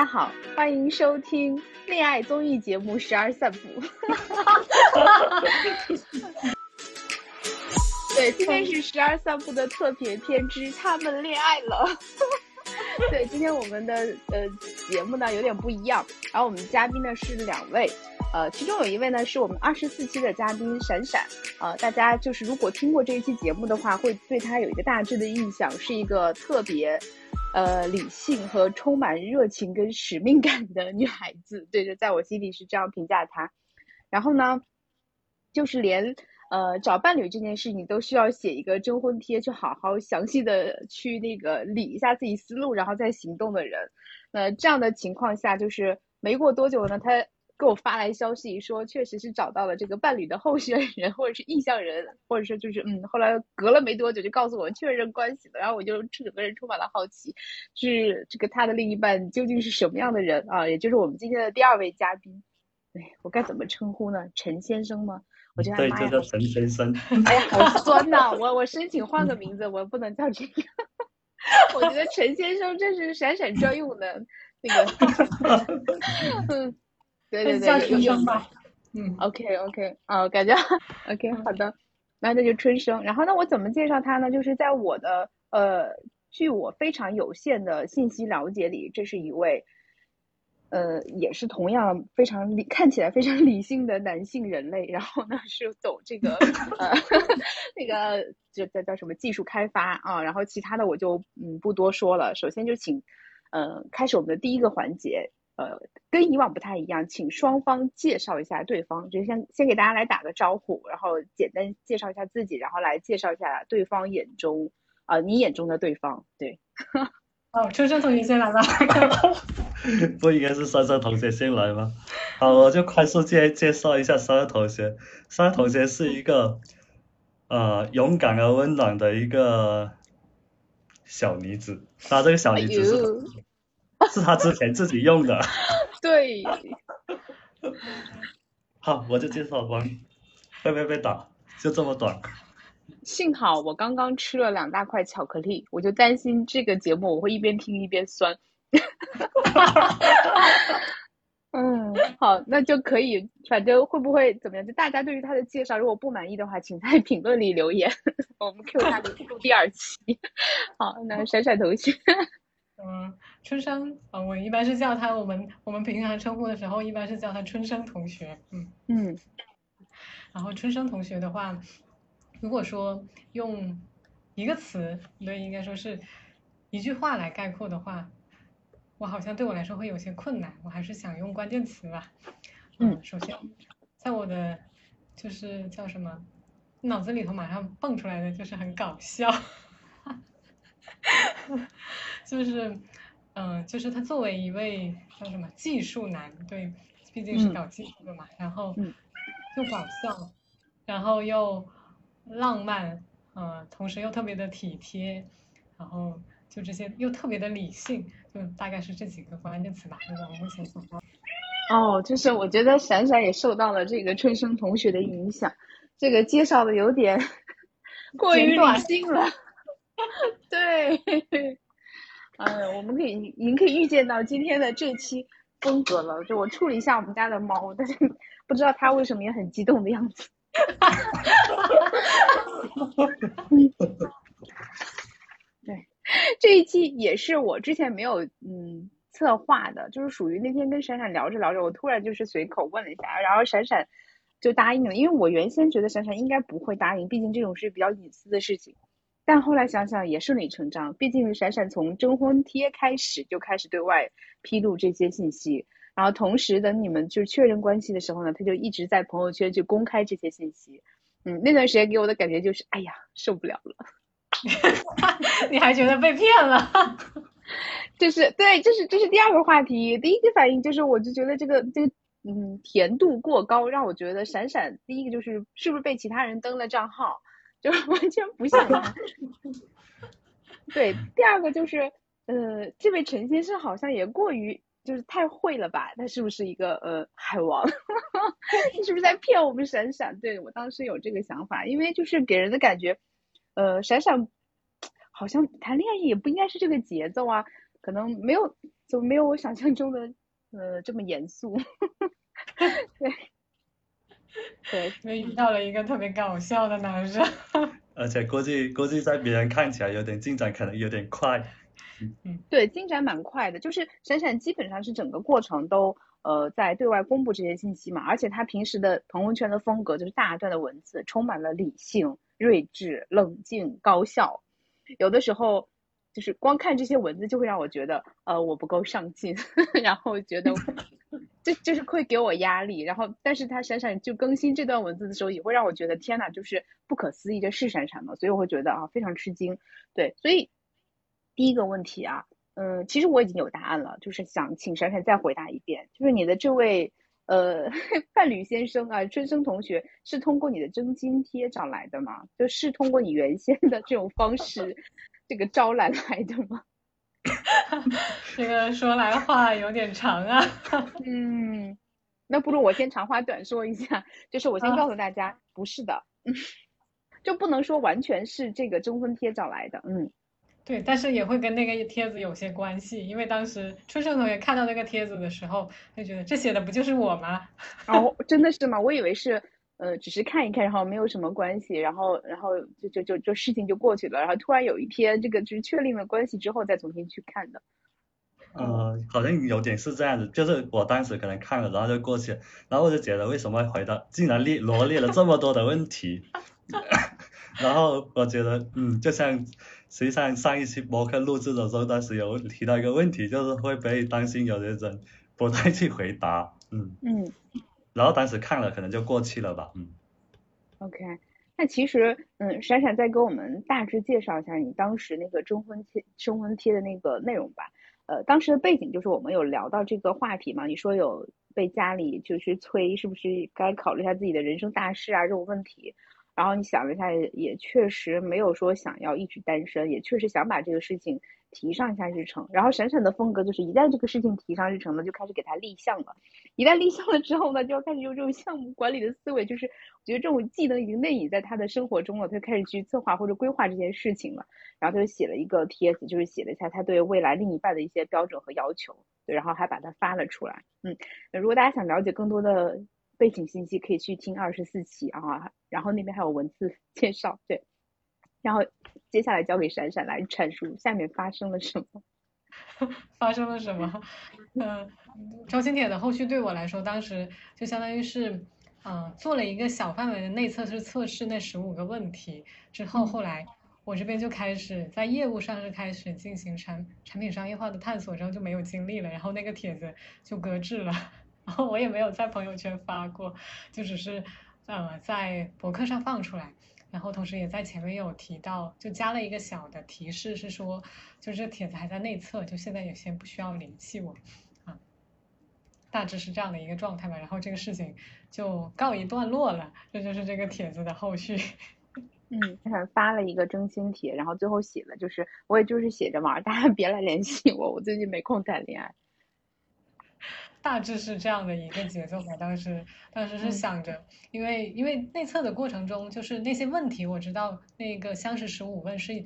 大家好，欢迎收听恋爱综艺节目《十二散步》。对，今天是《十二散步》的特别篇之他们恋爱了。对，今天我们的呃节目呢有点不一样，然后我们嘉宾呢是两位，呃，其中有一位呢是我们二十四期的嘉宾闪闪，呃，大家就是如果听过这一期节目的话，会对他有一个大致的印象，是一个特别呃理性和充满热情跟使命感的女孩子，对，就在我心里是这样评价她。然后呢，就是连。呃，找伴侣这件事，你都需要写一个征婚贴，去好好详细的去那个理一下自己思路，然后再行动的人。那这样的情况下，就是没过多久呢，他给我发来消息说，确实是找到了这个伴侣的候选人，或者是意向人，或者说就是嗯，后来隔了没多久就告诉我确认关系了，然后我就整个人充满了好奇，是这个他的另一半究竟是什么样的人啊？也就是我们今天的第二位嘉宾，哎，我该怎么称呼呢？陈先生吗？我觉得对，就叫陈先生。哎呀，好酸呐！我我申请换个名字，我不能叫这个。我觉得陈先生这是闪闪专用的那个。嗯，对对对，叫春生吧。嗯，OK OK，啊，感觉 OK，好的，那那就春生。然后那我怎么介绍他呢？就是在我的呃，据我非常有限的信息了解里，这是一位。呃，也是同样非常理，看起来非常理性的男性人类。然后呢，是走这个呃 那个就叫叫什么技术开发啊。然后其他的我就嗯不多说了。首先就请嗯开始我们的第一个环节，呃，跟以往不太一样，请双方介绍一下对方，就先先给大家来打个招呼，然后简单介绍一下自己，然后来介绍一下对方眼中啊你眼中的对方，对。哦，春生同学先来吧。不应该是珊珊同学先来吗？好，我就快速介介绍一下珊珊同学。珊珊同学是一个呃勇敢而温暖的一个小女子。她这个小女子是是他之前自己用的。对。好，我就介绍完，会不会被打？就这么短。幸好我刚刚吃了两大块巧克力，我就担心这个节目我会一边听一边酸。嗯，好，那就可以，反正会不会怎么样？就大家对于他的介绍，如果不满意的话，请在评论里留言，我们 Q 他录第二期。好，那闪闪同学，嗯，春生，啊，我一般是叫他，我们我们平常称呼的时候，一般是叫他春生同学。嗯嗯，然后春生同学的话。如果说用一个词，对，应该说是一句话来概括的话，我好像对我来说会有些困难，我还是想用关键词吧。嗯，首先，在我的就是叫什么脑子里头马上蹦出来的就是很搞笑，就是嗯，就是他作为一位叫什么技术男，对，毕竟是搞技术的嘛，然后又搞笑，然后又。浪漫，呃，同时又特别的体贴，然后就这些又特别的理性，就大概是这几个关键词吧。那个我目前想到。哦，就是我觉得闪闪也受到了这个春生同学的影响，这个介绍的有点 过于理性了。对，嗯，我们可以，您可以预见到今天的这期风格了。就我处理一下我们家的猫，但是 不知道它为什么也很激动的样子。哈哈哈哈哈！对，这一期也是我之前没有嗯策划的，就是属于那天跟闪闪聊着聊着，我突然就是随口问了一下，然后闪闪就答应了，因为我原先觉得闪闪应该不会答应，毕竟这种是比较隐私的事情，但后来想想也顺理成章，毕竟闪闪从征婚贴开始就开始对外披露这些信息。然后同时，等你们就确认关系的时候呢，他就一直在朋友圈去公开这些信息。嗯，那段时间给我的感觉就是，哎呀，受不了了。你还觉得被骗了？就是对，这是这是第二个话题。第一个反应就是，我就觉得这个这个嗯甜度过高，让我觉得闪闪。第一个就是是不是被其他人登了账号，就完全不像。对，第二个就是呃，这位陈先生好像也过于。就是太会了吧？他是不是一个呃海王？你 是不是在骗我们闪闪？对我当时有这个想法，因为就是给人的感觉，呃，闪闪好像谈恋爱也不应该是这个节奏啊。可能没有，就没有我想象中的呃这么严肃。对，对，因为遇到了一个特别搞笑的男生。而且估计估计在别人看起来有点进展，可能有点快。嗯，对，进展蛮快的，就是闪闪基本上是整个过程都呃在对外公布这些信息嘛，而且他平时的朋友圈的风格就是大段的文字，充满了理性、睿智、冷静、高效，有的时候就是光看这些文字就会让我觉得呃我不够上进，然后觉得就就是会给我压力，然后但是他闪闪就更新这段文字的时候也会让我觉得天呐，就是不可思议，这是闪闪吗？所以我会觉得啊非常吃惊，对，所以。第一个问题啊，嗯，其实我已经有答案了，就是想请闪闪再回答一遍，就是你的这位呃 伴侣先生啊，春生同学是通过你的征金贴找来的吗？就是通过你原先的这种方式这个招揽来的吗？这个说来话有点长啊。嗯，那不如我先长话短说一下，就是我先告诉大家，不是的，就不能说完全是这个征婚贴找来的，嗯。对，但是也会跟那个帖子有些关系，因为当时春生同学看到那个帖子的时候，就觉得这写的不就是我吗？哦，真的是吗？我以为是，呃，只是看一看，然后没有什么关系，然后，然后就就就就事情就过去了，然后突然有一天，这个就是确定了关系之后再重新去看的。呃，好像有点是这样子，就是我当时可能看了，然后就过去，然后我就觉得为什么回答竟然列罗列了这么多的问题，然后我觉得，嗯，就像。实际上上一期博客录制的时候，当时有提到一个问题，就是会不会担心有的人不太去回答，嗯嗯，然后当时看了可能就过去了吧，嗯。OK，那其实嗯，闪闪再给我们大致介绍一下你当时那个征婚贴征婚贴的那个内容吧。呃，当时的背景就是我们有聊到这个话题嘛，你说有被家里就是催，是不是该考虑一下自己的人生大事啊这种问题。然后你想了一下，也确实没有说想要一直单身，也确实想把这个事情提上一下日程。然后闪闪的风格就是，一旦这个事情提上日程了，就开始给他立项了。一旦立项了之后呢，就要开始用这种项目管理的思维，就是我觉得这种技能已经内隐在他的生活中了，他就开始去策划或者规划这件事情了。然后他就写了一个帖子，就是写了一下他对未来另一半的一些标准和要求，对，然后还把它发了出来。嗯，如果大家想了解更多的。背景信息可以去听二十四期啊，然后那边还有文字 介绍，对，然后接下来交给闪闪来阐述下面发生了什么，发生了什么？嗯，招新帖的后续对我来说，当时就相当于是，嗯，做了一个小范围的内测，是测试那十五个问题之后，后来我这边就开始在业务上是开始进行产产品商业化的探索，之后就没有精力了，然后那个帖子就搁置了。然后我也没有在朋友圈发过，就只是呃在博客上放出来，然后同时也在前面有提到，就加了一个小的提示，是说就这帖子还在内测，就现在也先不需要联系我啊，大致是这样的一个状态吧。然后这个事情就告一段落了，这就是这个帖子的后续。嗯，他发了一个征新帖，然后最后写了，就是我也就是写着玩，大家别来联系我，我最近没空谈恋爱。大致是这样的一个节奏吧。当时，当时是想着，因为因为内测的过程中，就是那些问题，我知道那个相识十五问是，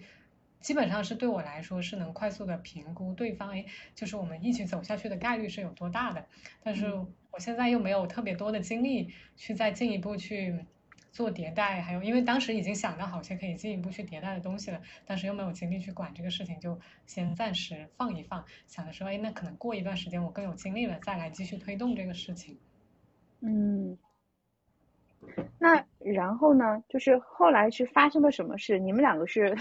基本上是对我来说是能快速的评估对方，哎，就是我们一起走下去的概率是有多大的。但是我现在又没有特别多的精力去再进一步去。做迭代，还有因为当时已经想到好些可以进一步去迭代的东西了，但是又没有精力去管这个事情，就先暂时放一放。想着说，哎，那可能过一段时间我更有精力了，再来继续推动这个事情。嗯，那然后呢？就是后来是发生了什么事？你们两个是？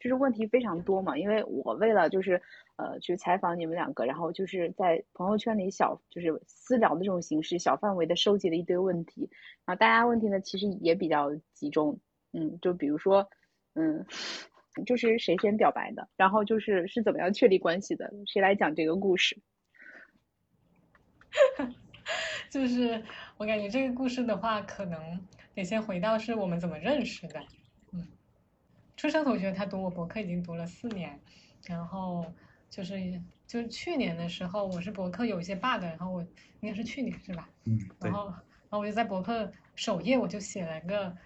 就是问题非常多嘛，因为我为了就是呃去采访你们两个，然后就是在朋友圈里小就是私聊的这种形式，小范围的收集了一堆问题，然后大家问题呢其实也比较集中，嗯，就比如说嗯，就是谁先表白的，然后就是是怎么样确立关系的，谁来讲这个故事？就是我感觉这个故事的话，可能得先回到是我们怎么认识的。春生同学他读我博客已经读了四年，然后就是就是去年的时候，我是博客有一些 bug，然后我应该是去年是吧？嗯，然后然后我就在博客首页我就写了个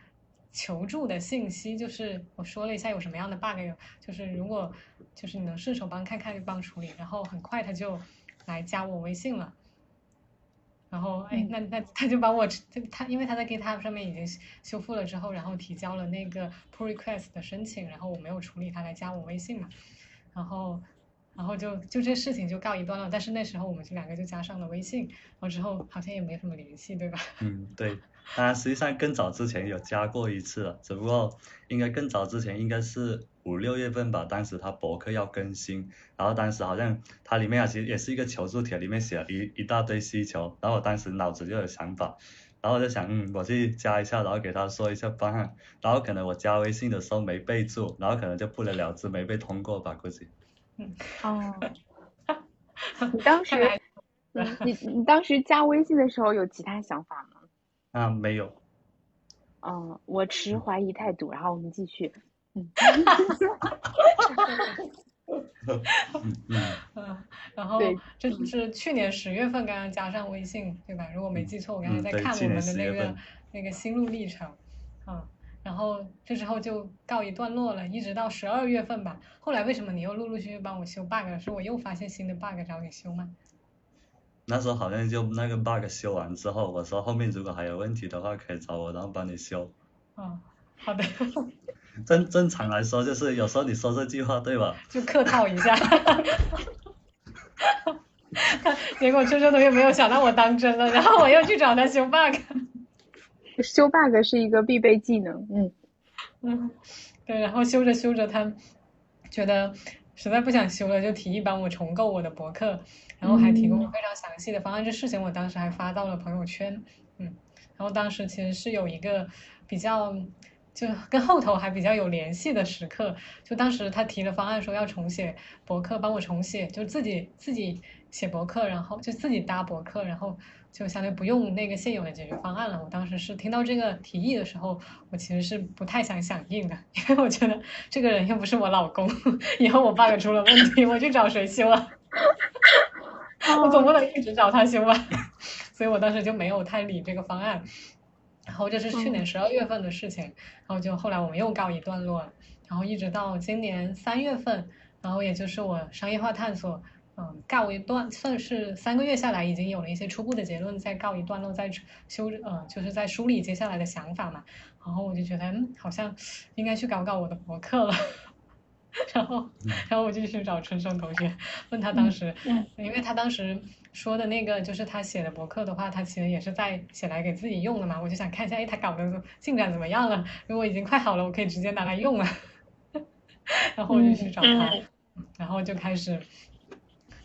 求助的信息，就是我说了一下有什么样的 bug，有就是如果就是你能顺手帮看看就帮处理，然后很快他就来加我微信了。然后，哎，那那他就把我他，因为他在 GitHub 上面已经修复了之后，然后提交了那个 pull request 的申请，然后我没有处理，他来加我微信嘛，然后，然后就就这事情就告一段落。但是那时候我们就两个就加上了微信，然后之后好像也没什么联系，对吧？嗯，对。当然，实际上更早之前有加过一次了，只不过应该更早之前应该是五六月份吧。当时他博客要更新，然后当时好像它里面啊其实也是一个求助帖，里面写了一一大堆需求。然后我当时脑子就有想法，然后我就想，嗯，我去加一下，然后给他说一下方案。然后可能我加微信的时候没备注，然后可能就不了了之，没被通过吧，估计。嗯哦，你当时，你你当时加微信的时候有其他想法吗？啊，没有。嗯，我持怀疑态度，然后我们继续。嗯。嗯，然后这是去年十月份刚刚加上微信，对吧？如果没记错，我刚才在看我们的那个那个心路历程。嗯，然后这时候就告一段落了，一直到十二月份吧。后来为什么你又陆陆续续帮我修 bug 了？是我又发现新的 bug 找你修吗？那时候好像就那个 bug 修完之后，我说后面如果还有问题的话，可以找我，然后帮你修。哦，好的。正正常来说，就是有时候你说这句话，对吧？就客套一下。结果秋秋同学没有想到我当真了，然后我又去找他修 bug。修 bug 是一个必备技能，嗯嗯，对，然后修着修着，他觉得实在不想修了，就提议帮我重构我的博客。然后还提供了非常详细的方案，这事情我当时还发到了朋友圈，嗯，然后当时其实是有一个比较就跟后头还比较有联系的时刻，就当时他提了方案说要重写博客，帮我重写，就自己自己写博客，然后就自己搭博客，然后就相当于不用那个现有的解决方案了。我当时是听到这个提议的时候，我其实是不太想响应的，因为我觉得这个人又不是我老公，以后我 bug 出了问题，我去找谁修啊？我总不能一直找他修吧，所以我当时就没有太理这个方案。然后这是去年十二月份的事情，然后就后来我们又告一段落了。然后一直到今年三月份，然后也就是我商业化探索，嗯，告一段，算是三个月下来已经有了一些初步的结论，再告一段落，再修，呃，就是在梳理接下来的想法嘛。然后我就觉得，嗯，好像应该去搞搞我的博客了。然后，然后我就去找春生同学，问他当时，因为他当时说的那个就是他写的博客的话，他其实也是在写来给自己用的嘛。我就想看一下，哎，他搞的进展怎么样了？如果已经快好了，我可以直接拿来用了。然后我就去找他，然后就开始，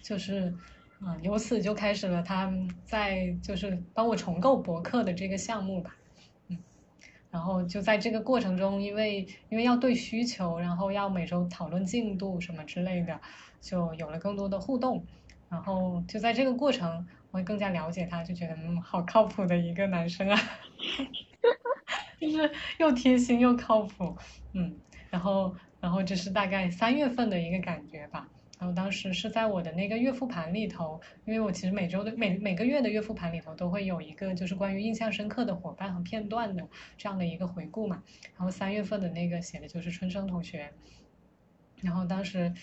就是，嗯，由此就开始了他在就是帮我重构博客的这个项目吧。然后就在这个过程中，因为因为要对需求，然后要每周讨论进度什么之类的，就有了更多的互动。然后就在这个过程，我会更加了解他，就觉得嗯，好靠谱的一个男生啊，就是又贴心又靠谱，嗯。然后然后这是大概三月份的一个感觉吧。然后当时是在我的那个月复盘里头，因为我其实每周的每每个月的月复盘里头都会有一个就是关于印象深刻的伙伴和片段的这样的一个回顾嘛。然后三月份的那个写的就是春生同学，然后当时，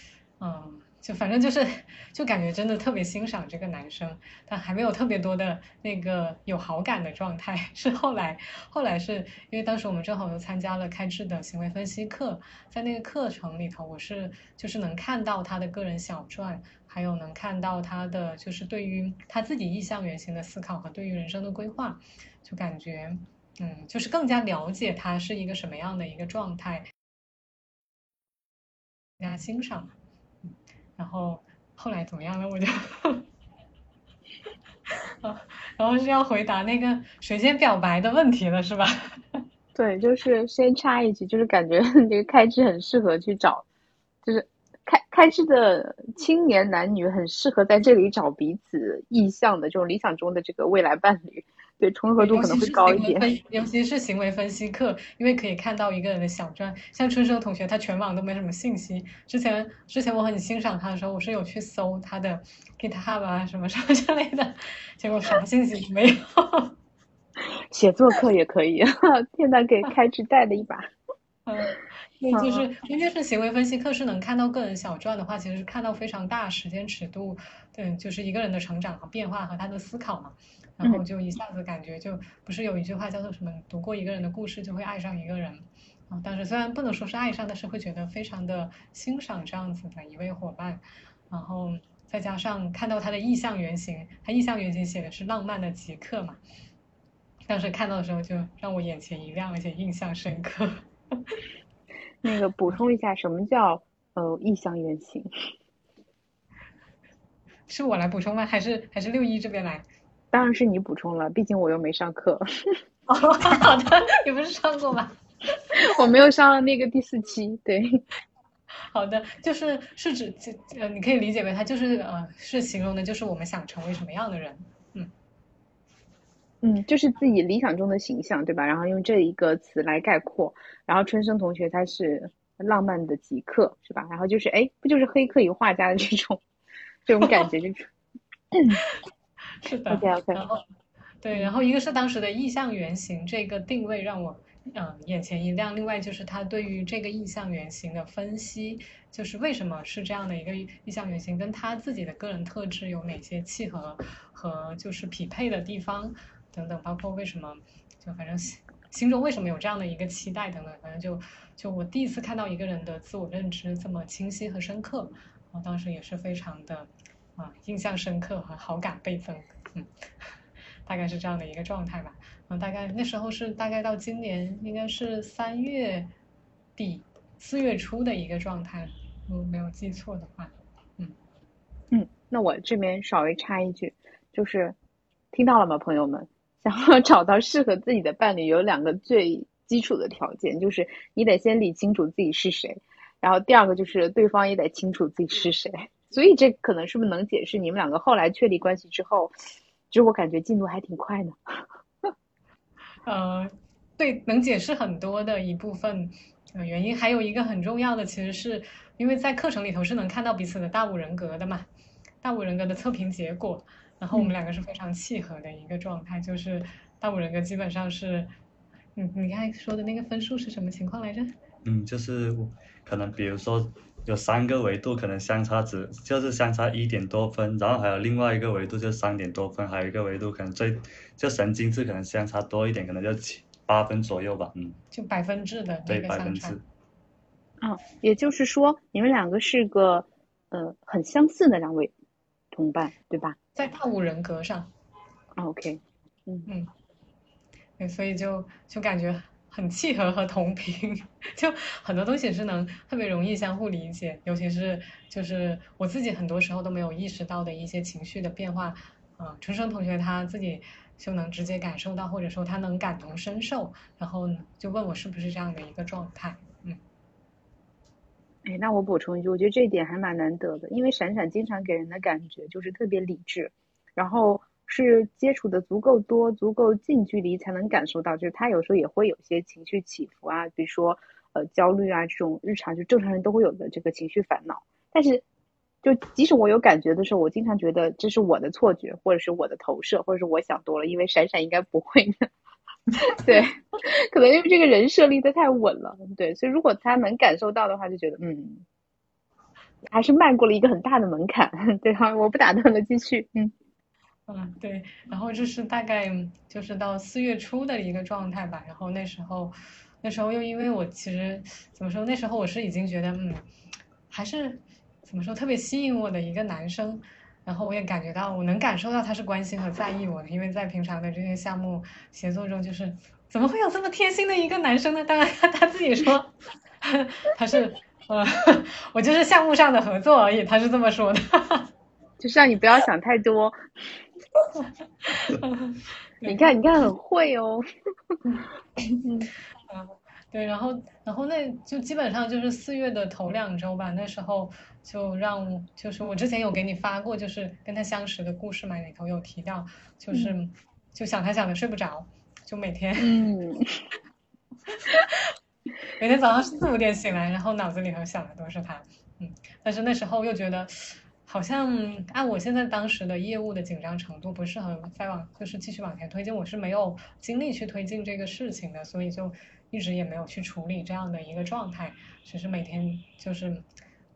嗯。就反正就是，就感觉真的特别欣赏这个男生，但还没有特别多的那个有好感的状态。是后来，后来是因为当时我们正好又参加了开智的行为分析课，在那个课程里头，我是就是能看到他的个人小传，还有能看到他的就是对于他自己意向原型的思考和对于人生的规划，就感觉嗯，就是更加了解他是一个什么样的一个状态，更加欣赏。然后后来怎么样了？我就，啊，然后是要回答那个谁先表白的问题了，是吧？对，就是先插一句，就是感觉这个开智很适合去找，就是开开智的青年男女很适合在这里找彼此意向的这种理想中的这个未来伴侣。对重合度可能会高一点，尤其是行为分析课，因为可以看到一个人的小传。像春生同学，他全网都没什么信息。之前之前我很欣赏他的时候，我是有去搜他的 GitHub 啊什么什么 之类的，结果啥信息都没有。写作课也可以，现在，给开支带了一把。嗯，对，就是因为是行为分析课，是能看到个人小传的话，其实是看到非常大时间尺度，对，就是一个人的成长和变化和他的思考嘛。然后就一下子感觉就不是有一句话叫做什么“读过一个人的故事就会爱上一个人”，啊，当时虽然不能说是爱上，但是会觉得非常的欣赏这样子的一位伙伴，然后再加上看到他的意象原型，他意象原型写的是浪漫的极客嘛，当时看到的时候就让我眼前一亮，而且印象深刻。那个补充一下，什么叫呃意象原型？是我来补充吗？还是还是六一这边来？当然是你补充了，毕竟我又没上课。哦，好的，你不是上过吗？我没有上那个第四期，对。好的，就是是指呃，你可以理解为它就是呃，是形容的就是我们想成为什么样的人，嗯嗯，就是自己理想中的形象，对吧？然后用这一个词来概括。然后春生同学他是浪漫的极客，是吧？然后就是哎，不就是黑客与画家的这种这种感觉，就是。是的，OK OK，然后对，然后一个是当时的意象原型这个定位让我嗯眼前一亮，另外就是他对于这个意象原型的分析，就是为什么是这样的一个意象原型，跟他自己的个人特质有哪些契合和就是匹配的地方等等，包括为什么就反正心中为什么有这样的一个期待等等，反正就就我第一次看到一个人的自我认知这么清晰和深刻，我当时也是非常的。啊，印象深刻和好感倍增，嗯，大概是这样的一个状态吧。嗯，大概那时候是大概到今年应该是三月底四月初的一个状态，如果没有记错的话。嗯嗯，那我这边稍微插一句，就是听到了吗，朋友们？想要找到适合自己的伴侣，有两个最基础的条件，就是你得先理清楚自己是谁，然后第二个就是对方也得清楚自己是谁。所以这可能是不是能解释你们两个后来确立关系之后，其实我感觉进度还挺快的。呃，对，能解释很多的一部分原因，还有一个很重要的，其实是因为在课程里头是能看到彼此的大五人格的嘛，大五人格的测评结果，然后我们两个是非常契合的一个状态，就是大五人格基本上是，你你刚才说的那个分数是什么情况来着？嗯，就是可能比如说。有三个维度可能相差只就是相差一点多分，然后还有另外一个维度就三点多分，还有一个维度可能最就神经质可能相差多一点，可能就七八分左右吧，嗯。就百分制的对百分制。啊，也就是说你们两个是个呃很相似的两位同伴，对吧？在大五人格上。OK。嗯嗯。对，所以就就感觉。很契合和同频，就很多东西是能特别容易相互理解，尤其是就是我自己很多时候都没有意识到的一些情绪的变化，嗯，春生同学他自己就能直接感受到，或者说他能感同身受，然后就问我是不是这样的一个状态，嗯，哎，那我补充一句，我觉得这一点还蛮难得的，因为闪闪经常给人的感觉就是特别理智，然后。是接触的足够多、足够近距离才能感受到，就是他有时候也会有些情绪起伏啊，比如说呃焦虑啊这种日常就正常人都会有的这个情绪烦恼。但是就即使我有感觉的时候，我经常觉得这是我的错觉，或者是我的投射，或者是我想多了，因为闪闪应该不会的。对，可能因为这个人设立的太稳了。对，所以如果他能感受到的话，就觉得嗯，还是迈过了一个很大的门槛。对哈，我不打断了，继续，嗯。嗯，对，然后这是大概就是到四月初的一个状态吧。然后那时候，那时候又因为我其实怎么说，那时候我是已经觉得，嗯，还是怎么说特别吸引我的一个男生。然后我也感觉到，我能感受到他是关心和在意我的，因为在平常的这些项目协作中，就是怎么会有这么贴心的一个男生呢？当然 他自己说 他是呃，我就是项目上的合作而已，他是这么说的，就是让你不要想太多。你看，你看，很会哦。嗯，对，然后，然后那就基本上就是四月的头两周吧。那时候就让，就是我之前有给你发过，就是跟他相识的故事嘛，里头有提到，就是就想他想的睡不着，就每天，嗯，每天早上四五点醒来，然后脑子里头想的都是他，嗯，但是那时候又觉得。好像按我现在当时的业务的紧张程度，不适合再往就是继续往前推进，我是没有精力去推进这个事情的，所以就一直也没有去处理这样的一个状态，只是每天就是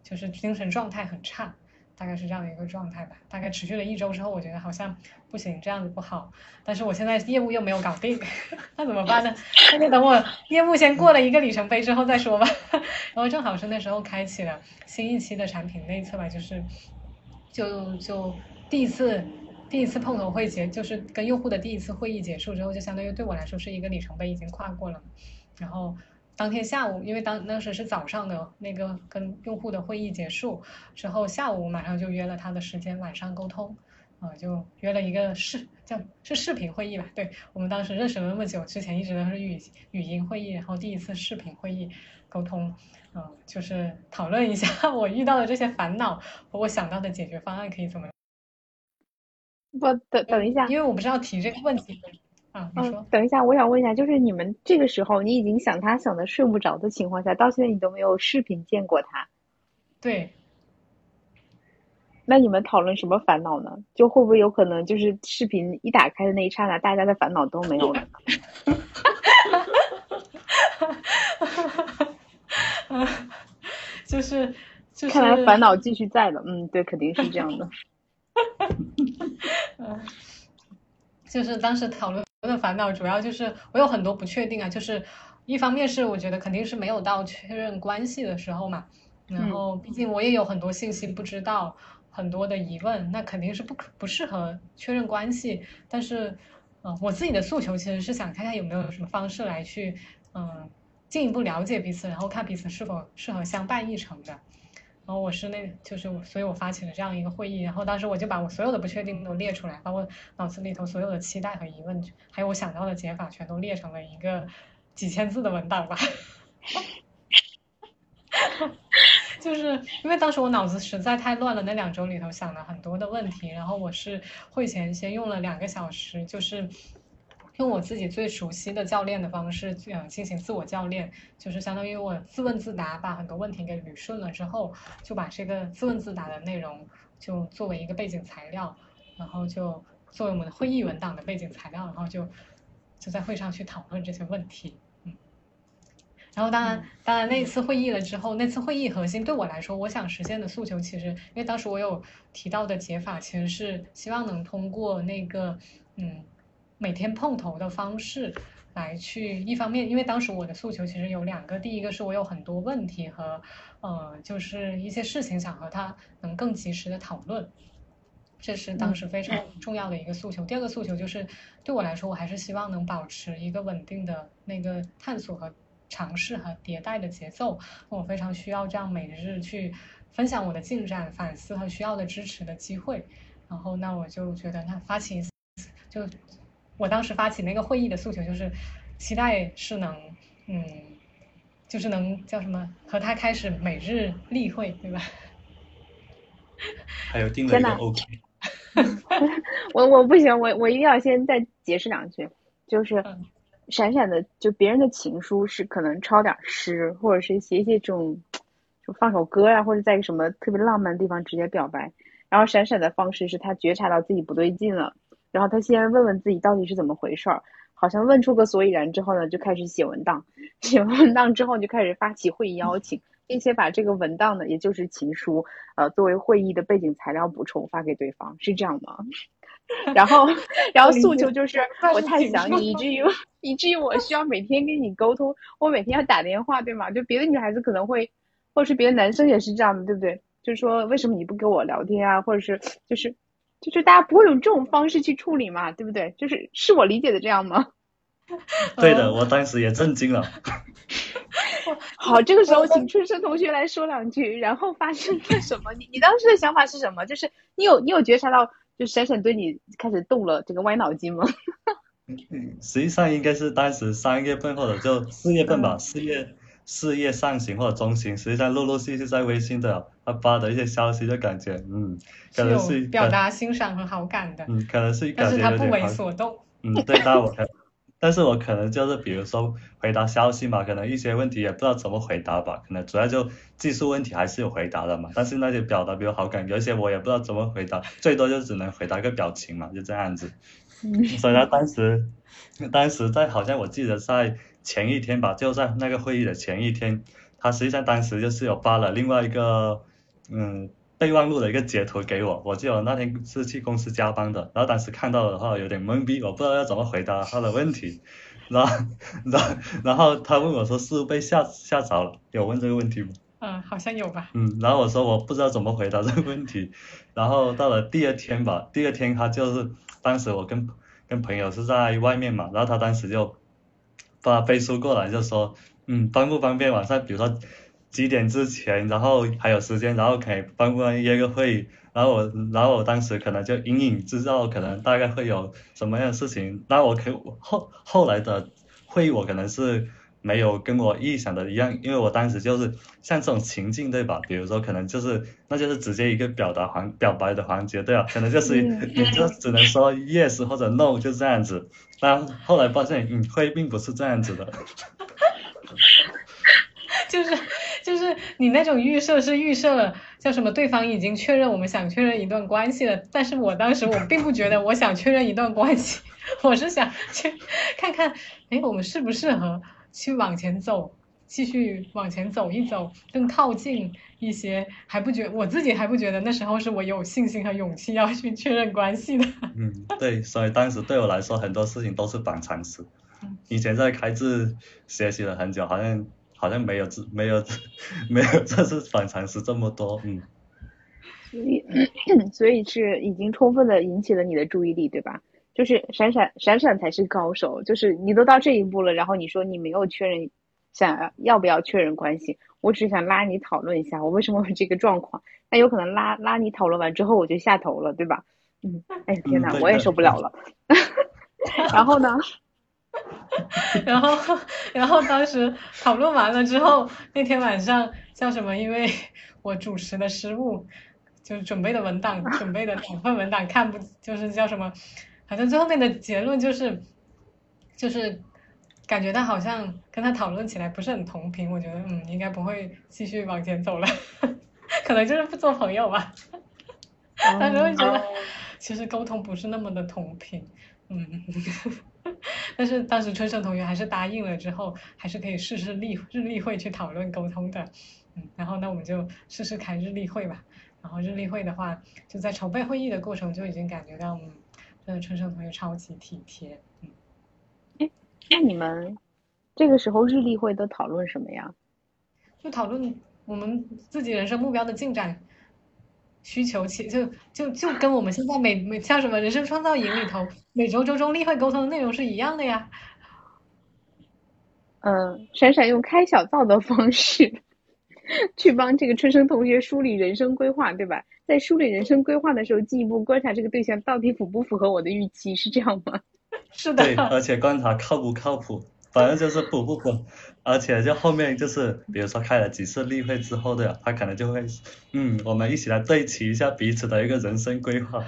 就是精神状态很差。大概是这样的一个状态吧，大概持续了一周之后，我觉得好像不行，这样子不好。但是我现在业务又没有搞定，那怎么办呢？那就等我业务先过了一个里程碑之后再说吧。然后正好是那时候开启了新一期的产品内测吧，就是就就第一次第一次碰头会结，就是跟用户的第一次会议结束之后，就相当于对我来说是一个里程碑已经跨过了，然后。当天下午，因为当当时是早上的那个跟用户的会议结束之后，下午马上就约了他的时间，晚上沟通，啊，就约了一个视叫是视频会议吧。对我们当时认识了那么久，之前一直都是语语音会议，然后第一次视频会议沟通，嗯，就是讨论一下 我遇到的这些烦恼和我想到的解决方案可以怎么。不，等等一下，因为我不是要提这个问题。嗯，等一下，我想问一下，就是你们这个时候你已经想他想的睡不着的情况下，到现在你都没有视频见过他，对。那你们讨论什么烦恼呢？就会不会有可能就是视频一打开的那一刹那，大家的烦恼都没有了？就 是就是。看来烦恼继续在的，嗯，对，肯定是这样的。嗯，就是当时讨论。的烦恼主要就是我有很多不确定啊，就是一方面是我觉得肯定是没有到确认关系的时候嘛，然后毕竟我也有很多信息不知道，很多的疑问，那肯定是不可不适合确认关系。但是，嗯，我自己的诉求其实是想看看有没有什么方式来去，嗯，进一步了解彼此，然后看彼此是否适合相伴一程的。然后我是那，就是，所以我发起了这样一个会议，然后当时我就把我所有的不确定都列出来，包括脑子里头所有的期待和疑问，还有我想到的解法，全都列成了一个几千字的文档吧。就是因为当时我脑子实在太乱了，那两周里头想了很多的问题，然后我是会前先用了两个小时，就是。用我自己最熟悉的教练的方式，嗯，进行自我教练，就是相当于我自问自答，把很多问题给捋顺了之后，就把这个自问自答的内容就作为一个背景材料，然后就作为我们的会议文档的背景材料，然后就就在会上去讨论这些问题，嗯。然后当然，当然那次会议了之后，那次会议核心对我来说，我想实现的诉求，其实因为当时我有提到的解法，其实是希望能通过那个，嗯。每天碰头的方式来去，一方面，因为当时我的诉求其实有两个，第一个是我有很多问题和，呃，就是一些事情想和他能更及时的讨论，这是当时非常重要的一个诉求。第二个诉求就是对我来说，我还是希望能保持一个稳定的那个探索和尝试和迭代的节奏，我非常需要这样每日去分享我的进展、反思和需要的支持的机会。然后，那我就觉得，那发起一次就。我当时发起那个会议的诉求就是，期待是能，嗯，就是能叫什么和他开始每日例会，对吧？还有定了一个 OK。我我不行，我我一定要先再解释两句，就是闪闪的，就别人的情书是可能抄点诗，或者是写写这种，就放首歌呀，或者在一个什么特别浪漫的地方直接表白。然后闪闪的方式是他觉察到自己不对劲了。然后他先问问自己到底是怎么回事儿，好像问出个所以然之后呢，就开始写文档，写完文档之后就开始发起会议邀请，并且把这个文档呢，也就是情书，呃，作为会议的背景材料补充发给对方，是这样吗？然后，然后诉求就是我太想你，以至于以至于我需要每天跟你沟通，我每天要打电话，对吗？就别的女孩子可能会，或者是别的男生也是这样的，对不对？就是说为什么你不跟我聊天啊？或者是就是。就是大家不会用这种方式去处理嘛，对不对？就是是我理解的这样吗？对的，我当时也震惊了。好，这个时候请春生同学来说两句，然后发生了什么？你你当时的想法是什么？就是你有你有觉察到，就闪闪对你开始动了这个歪脑筋吗？实际上应该是当时三月份或者就四月份吧，四月。事业上行或者中行，实际上陆陆续续在微信的他发的一些消息，就感觉嗯，可能是表达欣赏和好感的，嗯，可能是但是他不为所动，嗯，对，那我可 但是我可能就是比如说回答消息嘛，可能一些问题也不知道怎么回答吧，可能主要就技术问题还是有回答的嘛，但是那些表达比如好感，有一些我也不知道怎么回答，最多就只能回答个表情嘛，就这样子。所以他当时，当时在好像我记得在前一天吧，就在那个会议的前一天，他实际上当时就是有发了另外一个嗯备忘录的一个截图给我，我记得我那天是去公司加班的，然后当时看到的话有点懵逼，我不知道要怎么回答他的问题，然后然后然后他问我说是不是被吓吓着了，有问这个问题吗？嗯，好像有吧。嗯，然后我说我不知道怎么回答这个问题，然后到了第二天吧，第二天他就是当时我跟跟朋友是在外面嘛，然后他当时就发飞书过来就说，嗯，方不方便晚上，比如说几点之前，然后还有时间，然后可以方不方便约个会，然后我然后我当时可能就隐隐知道可能大概会有什么样的事情，那我可后后来的会议我可能是。没有跟我预想的一样，因为我当时就是像这种情境，对吧？比如说可能就是那就是直接一个表达环表白的环节，对吧？可能就是你就只能说 yes 或者 no 就这样子。但后来发现，嗯，会并不是这样子的。就是就是你那种预设是预设了叫什么？对方已经确认我们想确认一段关系了，但是我当时我并不觉得我想确认一段关系，我是想去看看，哎，我们适不适合。去往前走，继续往前走一走，更靠近一些，还不觉我自己还不觉得那时候是我有信心和勇气要去确认关系的。嗯，对，所以当时对我来说很多事情都是反常识。以前在开智学习了很久，好像好像没有这没有没有 这是反常识这么多，嗯。所以 所以是已经充分的引起了你的注意力，对吧？就是闪闪闪闪才是高手，就是你都到这一步了，然后你说你没有确认，想要不要确认关系？我只是想拉你讨论一下，我为什么会这个状况？那有可能拉拉你讨论完之后我就下头了，对吧？嗯，哎天呐，我也受不了了。然后呢？然后然后当时讨论完了之后，那天晚上叫什么？因为 我主持的失误，就是准备的文档准备的两份文档看不，就是叫什么？反正最后面的结论就是，就是感觉他好像跟他讨论起来不是很同频，我觉得嗯应该不会继续往前走了，可能就是不做朋友吧。当时会觉得 其实沟通不是那么的同频，嗯，但是当时春生同学还是答应了之后，还是可以试试例日例会去讨论沟通的，嗯，然后那我们就试试开日例会吧。然后日例会的话，就在筹备会议的过程就已经感觉到嗯。真的春生同学超级体贴，那你们这个时候日历会都讨论什么呀？就讨论我们自己人生目标的进展需求，其就就就跟我们现在每每像什么人生创造营里头每周周中例会沟通的内容是一样的呀。嗯，闪闪用开小灶的方式去帮这个春生同学梳理人生规划，对吧？在梳理人生规划的时候，进一步观察这个对象到底符不符合我的预期，是这样吗？是的。对，而且观察靠不靠谱，反正就是补不补，而且就后面就是，比如说开了几次例会之后的，他可能就会，嗯，我们一起来对齐一下彼此的一个人生规划。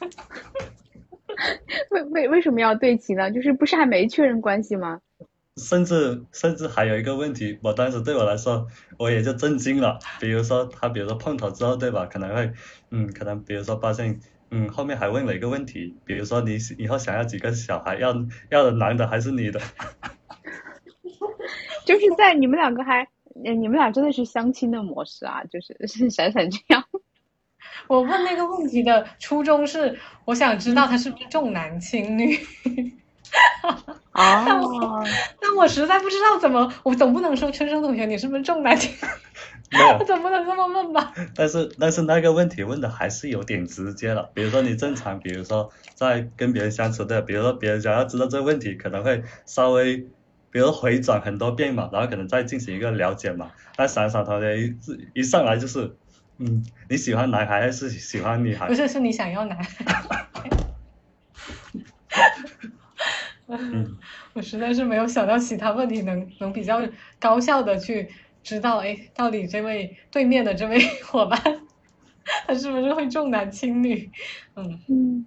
为为为什么要对齐呢？就是不是还没确认关系吗？甚至甚至还有一个问题，我当时对我来说，我也就震惊了。比如说他，比如说碰头之后，对吧？可能会，嗯，可能比如说发现，嗯，后面还问了一个问题，比如说你以后想要几个小孩，要要的男的还是女的？就是在你们两个还，你们俩真的是相亲的模式啊，就是是闪闪这样。我问那个问题的初衷是，我想知道他是不是重男轻女。啊！但我但我实在不知道怎么，我总不能说春生同学你是不是重男轻？没有，我总不能这么问吧？但是但是那个问题问的还是有点直接了。比如说你正常，比如说在跟别人相处的，比如说别人想要知道这个问题，可能会稍微，比如回转很多遍嘛，然后可能再进行一个了解嘛。但闪闪同学一一上来就是，嗯，你喜欢男孩还是喜欢女孩？不是，是你想要男孩。嗯，我实在是没有想到其他问题能能比较高效的去知道，哎，到底这位对面的这位 伙伴，他是不是会重男轻女？嗯嗯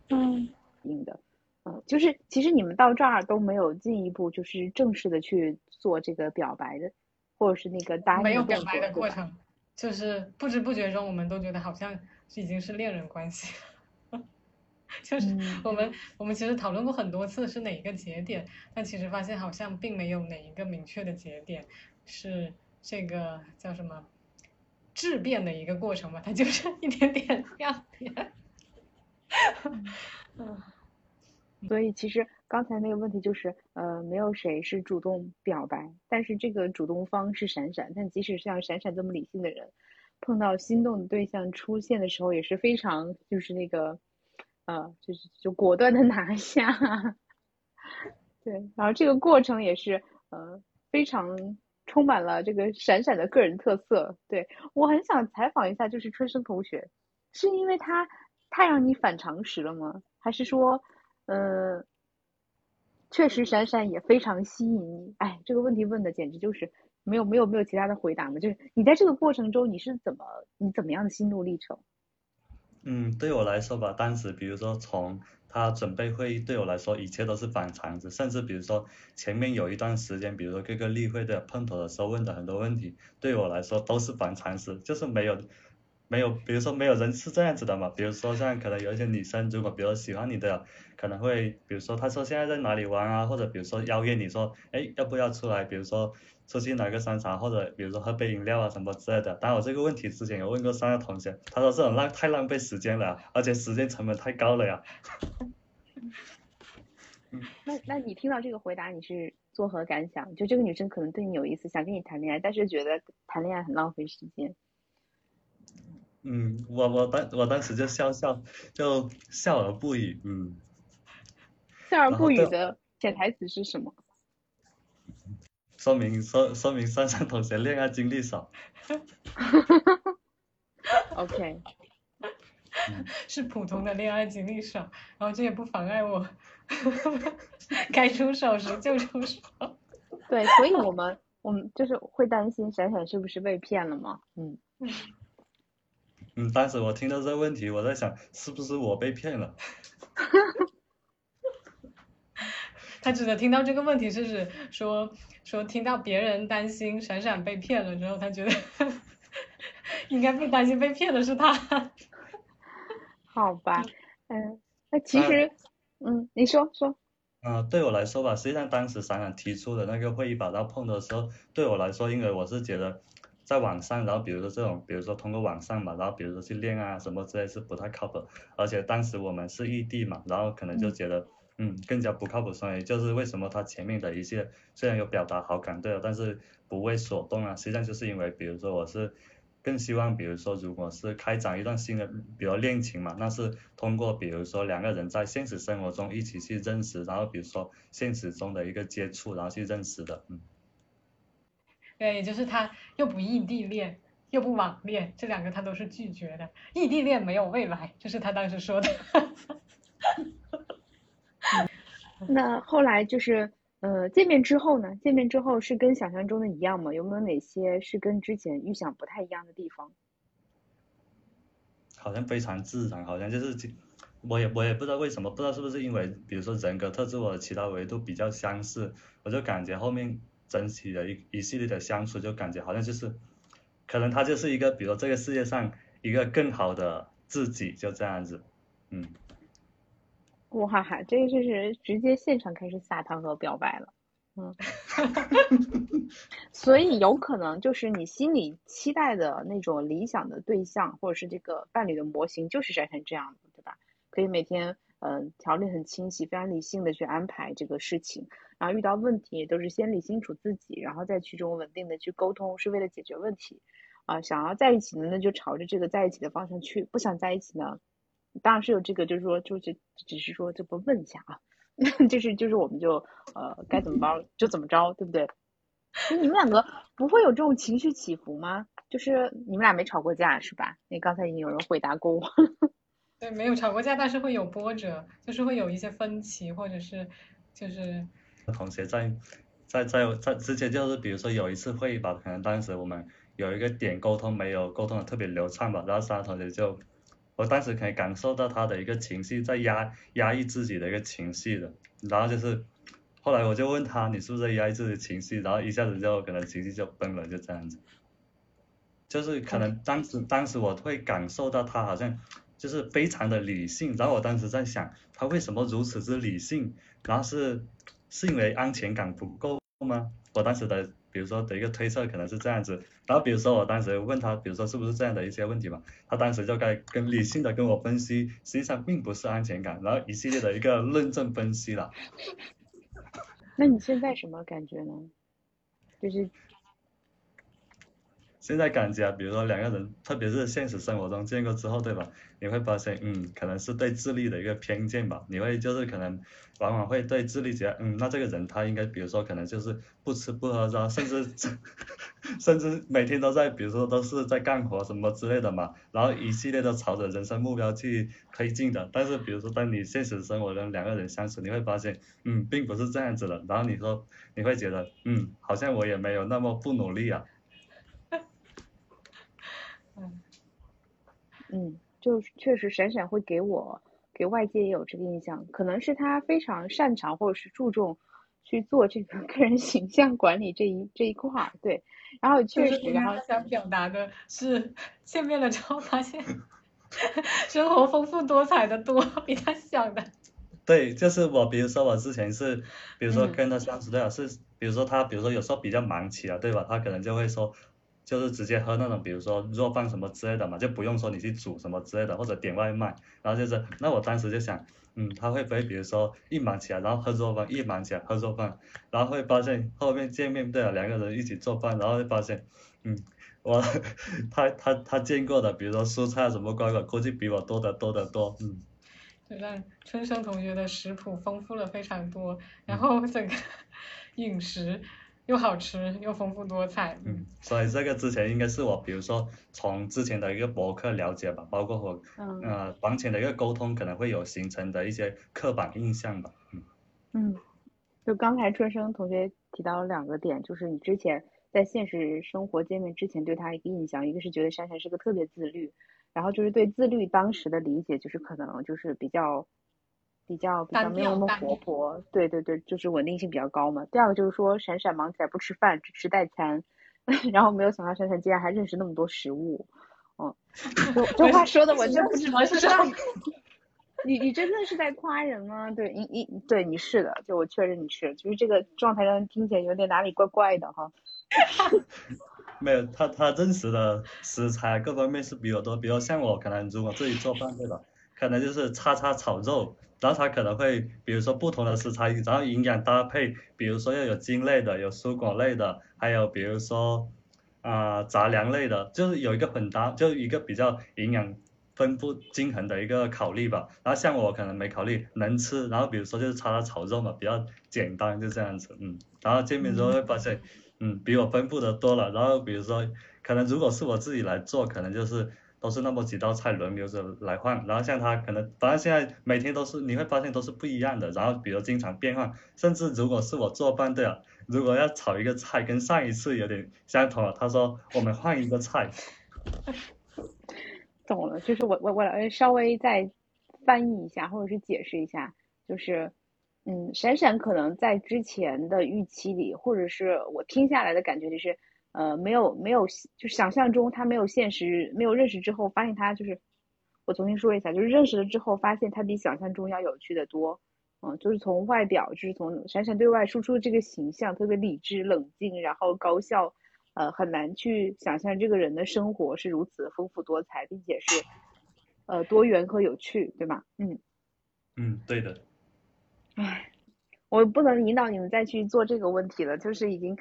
嗯，的。嗯，就是其实你们到这儿都没有进一步就是正式的去做这个表白的，或者是那个答应没有表白的过程，就是不知不觉中，我们都觉得好像已经是恋人关系了。就是嗯我们我们其实讨论过很多次是哪一个节点，但其实发现好像并没有哪一个明确的节点是这个叫什么质变的一个过程吧，它就是 一点点亮点。嗯，所以其实刚才那个问题就是，呃，没有谁是主动表白，但是这个主动方是闪闪，但即使像闪闪这么理性的人，碰到心动的对象出现的时候，也是非常就是那个，呃，就是就果断的拿下，对，然后这个过程也是呃非常充满了这个闪闪的个人特色。对，我很想采访一下，就是春生同学，是因为他太让你反常识了吗？还是说，呃，确实闪闪也非常吸引你？哎，这个问题问的简直就是没有没有没有其他的回答吗？就是你在这个过程中你是怎么你怎么样的心路历程？嗯，对我来说吧，当时比如说从他准备会议，对我来说一切都是反常识，甚至比如说前面有一段时间，比如说各个例会的碰头的时候问的很多问题，对我来说都是反常识，就是没有没有，比如说没有人是这样子的嘛，比如说像可能有一些女生，如果比如说喜欢你的，可能会比如说她说现在在哪里玩啊，或者比如说邀约你说，哎，要不要出来，比如说出去哪个商场，或者比如说喝杯饮料啊什么之类的。当然我这个问题之前有问过三个同学，他说这种浪太浪费时间了，而且时间成本太高了呀。那那你听到这个回答，你是作何感想？就这个女生可能对你有意思，想跟你谈恋爱，但是觉得谈恋爱很浪费时间。嗯，我我当我当时就笑笑，就笑而不语，嗯。笑而不语的潜台词是什么？说明说说明珊珊同学恋爱经历少，OK，是普通的恋爱经历少，然后这也不妨碍我 该出手时就出手。对，所以我们我们就是会担心闪闪是不是被骗了嘛？嗯，嗯，当时我听到这个问题，我在想是不是我被骗了？他指的听到这个问题是指说说听到别人担心闪闪被骗了之后，他觉得应该不担心被骗的是他。好吧，嗯，那其实，嗯，你说说，嗯、对我来说吧，实际上当时闪闪提出的那个会议把它碰的时候，对我来说，因为我是觉得在网上，然后比如说这种，比如说通过网上嘛，然后比如说去恋爱啊什么之类是不太靠谱，而且当时我们是异地嘛，然后可能就觉得。嗯，更加不靠谱，所以就是为什么他前面的一些虽然有表达好感对我，但是不为所动啊，实际上就是因为，比如说我是更希望，比如说如果是开展一段新的，比如恋情嘛，那是通过比如说两个人在现实生活中一起去认识，然后比如说现实中的一个接触，然后去认识的，嗯。对，就是他又不异地恋，又不网恋，这两个他都是拒绝的。异地恋没有未来，这是他当时说的。那后来就是，呃，见面之后呢？见面之后是跟想象中的一样吗？有没有哪些是跟之前预想不太一样的地方？好像非常自然，好像就是这，我也我也不知道为什么，不知道是不是因为比如说人格特质或者其他维度比较相似，我就感觉后面整体的一一系列的相处，就感觉好像就是，可能他就是一个，比如说这个世界上一个更好的自己，就这样子，嗯。哇哈，这个就是直接现场开始撒糖和表白了，嗯，所以有可能就是你心里期待的那种理想的对象，或者是这个伴侣的模型，就是闪闪这样的，对吧？可以每天嗯、呃条理很清晰，非常理性的去安排这个事情，然后遇到问题也都是先理清楚自己，然后再去这种稳定的去沟通，是为了解决问题。啊、想要在一起呢，那就朝着这个在一起的方向去；不想在一起呢，当然是有这个，就是说，就是只是说这不问一下啊，就是就是我们就呃该怎么着就怎么着，对不对？就你们两个不会有这种情绪起伏吗？就是你们俩没吵过架是吧？那刚才已经有人回答过我。对，没有吵过架，但是会有波折，就是会有一些分歧，或者是就是同学在在在在之前就是比如说有一次会议吧，可能当时我们有一个点沟通没有沟通的特别流畅吧，然后其他同学就我当时可以感受到他的一个情绪在压压抑自己的一个情绪的，然后就是后来我就问他你是不是在压抑自己的情绪，然后一下子就可能情绪就崩了，就这样子。就是可能当时当时我会感受到他好像就是非常的理性，然后我当时在想他为什么如此之理性，然后是是因为安全感不够吗？我当时的。比如说的一个推测可能是这样子，然后比如说我当时问他，比如说是不是这样的一些问题嘛，他当时就该跟理性的跟我分析，实际上并不是安全感，然后一系列的一个论证分析了。那你现在什么感觉呢？就是现在感觉，比如说两个人，特别是现实生活中见过之后，对吧？你会发现，嗯，可能是对智力的一个偏见吧。你会就是可能，往往会对智力觉得，嗯，那这个人他应该，比如说可能就是不吃不喝，然后 甚至 甚至每天都在，比如说都是在干活什么之类的嘛。然后一系列的朝着人生目标去推进的。但是比如说当你现实生活中两个人相处，你会发现，嗯，并不是这样子的。然后你说你会觉得，嗯，好像我也没有那么不努力啊。嗯。嗯。就确实闪闪会给我给外界也有这个印象，可能是他非常擅长或者是注重去做这个 个人形象管理这一这一块儿，对，然后确实，然后想表达的是见面了之后发现生活丰富多彩的多，比他想的。对，就是我，比如说我之前是，比如说跟他相处对啊，是，比如说他，比如说有时候比较忙起来，对吧？他可能就会说。就是直接喝那种，比如说肉饭什么之类的嘛，就不用说你去煮什么之类的，或者点外卖。然后就是，那我当时就想，嗯，他会不会比如说一忙起来，然后喝肉饭，一忙起来喝肉饭，然后会发现后面见面对了两个人一起做饭，然后会发现，嗯，我 他他他见过的，比如说蔬菜什么瓜果，估计比我多得多得多，嗯。就让春生同学的食谱丰富了非常多，然后整个 饮食。又好吃又丰富多彩，嗯，所以这个之前应该是我，比如说从之前的一个博客了解吧，包括我，呃，往前的一个沟通可能会有形成的一些刻板印象吧，嗯，嗯，就刚才春生同学提到了两个点，就是你之前在现实生活见面之前对他一个印象，一个是觉得珊珊是个特别自律，然后就是对自律当时的理解就是可能就是比较。比较比较没有那么活泼，对对对，就是稳定性比较高嘛。第二个就是说，闪闪忙起来不吃饭，只吃代餐，然后没有想到闪闪竟然还认识那么多食物，嗯，这话 说的我真不知道是这样。你你真的是在夸人吗？对，你你对你是的，就我确认你是，就是这个状态让听起来有点哪里怪怪的哈。没有，他他认识的食材各方面是比我多，比如像我可能如果自己做饭对吧，可能就是叉叉炒肉。然后它可能会，比如说不同的食材，然后营养搭配，比如说要有茎类的，有蔬果类的，还有比如说啊杂粮类的，就是有一个很搭，就一个比较营养分布均衡的一个考虑吧。然后像我可能没考虑能吃，然后比如说就是炒炒肉嘛，比较简单就这样子，嗯。然后见面之后会发现，嗯，比我丰富的多了。然后比如说可能如果是我自己来做，可能就是。都是那么几道菜轮流着来换，然后像他可能，反正现在每天都是你会发现都是不一样的，然后比如经常变换，甚至如果是我做饭对啊，如果要炒一个菜跟上一次有点相同了，他说我们换一个菜。懂了，就是我我我稍微再翻译一下或者是解释一下，就是嗯，闪闪可能在之前的预期里，或者是我听下来的感觉就是。呃，没有没有，就想象中他没有现实，没有认识之后，发现他就是，我重新说一下，就是认识了之后，发现他比想象中要有趣的多。嗯，就是从外表，就是从闪闪对外输出的这个形象，特别理智、冷静，然后高效，呃，很难去想象这个人的生活是如此丰富多彩，并且是，呃，多元和有趣，对吗？嗯，嗯，对的。唉，我不能引导你们再去做这个问题了，就是已经。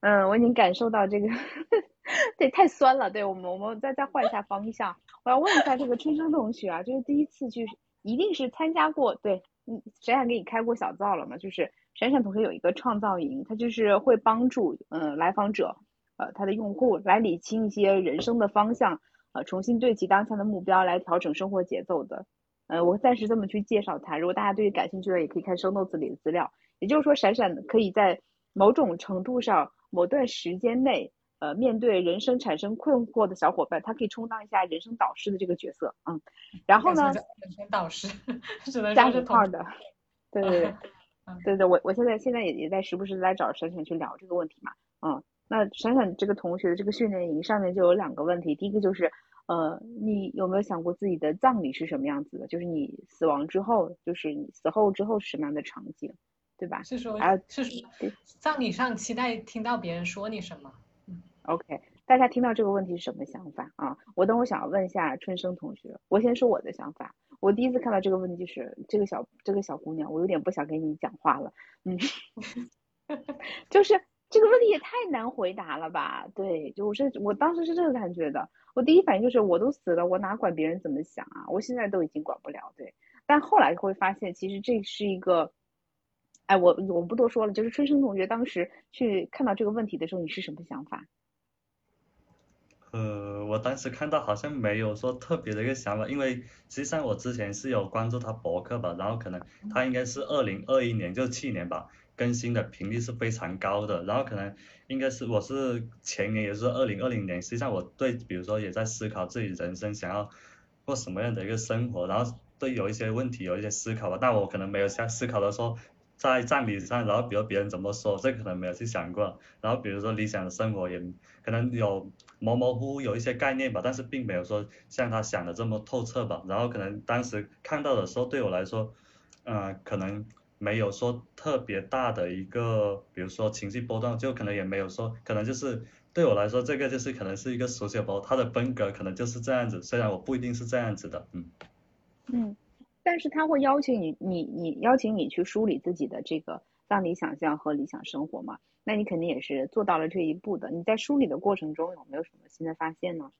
嗯，我已经感受到这个，对，太酸了。对我们，我们再再换一下方向。我要问一下这个春生同学啊，就是第一次去，一定是参加过，对，嗯，闪闪给你开过小灶了吗？就是闪闪同学有一个创造营，他就是会帮助嗯来访者，呃，他的用户来理清一些人生的方向，呃，重新对齐当下的目标，来调整生活节奏的。呃，我暂时这么去介绍他，如果大家对于感兴趣的，也可以看生动子里的资料。也就是说，闪闪可以在某种程度上。某段时间内，呃面对人生产生困惑的小伙伴，他可以充当一下人生导师的这个角色，嗯，然后呢，人生导师 只能是同的，对对对。对 对，我我现在现在也也在时不时来找闪闪去聊这个问题嘛，嗯，那闪闪这个同学的这个训练营上面就有两个问题，第一个就是，呃，你有没有想过自己的葬礼是什么样子的？就是你死亡之后，就是你死后之后是什么样的场景，对吧？是说还有是说葬礼上期待听到别人说你什么？OK，大家听到这个问题是什么想法啊？我等会儿想要问一下春生同学，我先说我的想法。我第一次看到这个问题就是这个小这个小姑娘，我有点不想跟你讲话了，嗯，就是这个问题也太难回答了吧？对，就我是我当时是这个感觉的，我第一反应就是我都死了，我哪管别人怎么想啊？我现在都已经管不了，对，但后来会发现其实这是一个。哎，我我不多说了，就是春生同学当时去看到这个问题的时候，你是什么想法？呃，我当时看到好像没有说特别的一个想法，因为实际上我之前是有关注他博客吧，然后可能他应该是二零二一年，就是去年吧，更新的频率是非常高的，然后可能应该是我是前年也是二零二零年，实际上我对比如说也在思考自己人生想要过什么样的一个生活，然后对有一些问题有一些思考吧，但我可能没有像思考的说。在葬礼上，然后比如别人怎么说，这可能没有去想过。然后比如说理想的生活也可能有模模糊糊有一些概念吧，但是并没有说像他想的这么透彻吧。然后可能当时看到的时候，对我来说，呃，可能没有说特别大的一个，比如说情绪波动，就可能也没有说，可能就是对我来说，这个就是可能是一个熟悉的包，他的风格可能就是这样子，虽然我不一定是这样子的，嗯。嗯。但是他会邀请你，你你邀请你去梳理自己的这个葬礼想象和理想生活嘛？那你肯定也是做到了这一步的。你在梳理的过程中有没有什么新的发现呢？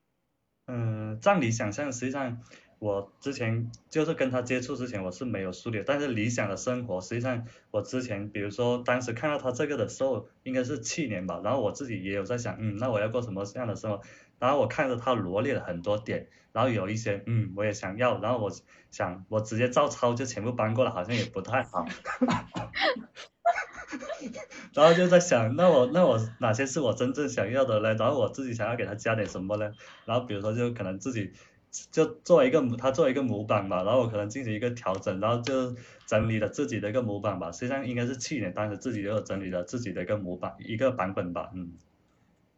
嗯，葬礼想象实际上我之前就是跟他接触之前我是没有梳理，但是理想的生活实际上我之前比如说当时看到他这个的时候应该是去年吧，然后我自己也有在想，嗯，那我要过什么样的生活？然后我看着他罗列了很多点，然后有一些嗯我也想要，然后我想我直接照抄就全部搬过来，好像也不太好。然后就在想，那我那我哪些是我真正想要的嘞？然后我自己想要给他加点什么呢？然后比如说就可能自己就做一个他做一个模板吧，然后我可能进行一个调整，然后就整理了自己的一个模板吧。实际上应该是去年当时自己就整理了自己的一个模板一个版本吧，嗯。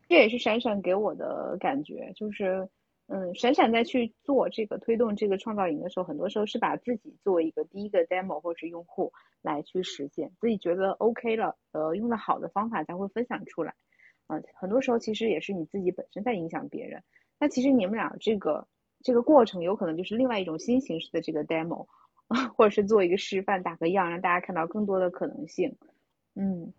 这也是闪闪给我的感觉，就是，嗯，闪闪在去做这个推动这个创造营的时候，很多时候是把自己作为一个第一个 demo 或者是用户来去实现，自己觉得 OK 了，呃，用的好的方法才会分享出来，嗯、很多时候其实也是你自己本身在影响别人。那其实你们俩这个这个过程有可能就是另外一种新形式的这个 demo，或者是做一个示范，打个样，让大家看到更多的可能性。嗯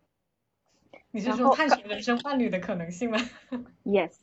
你是说探寻人生伴侣的可能性吗？yes，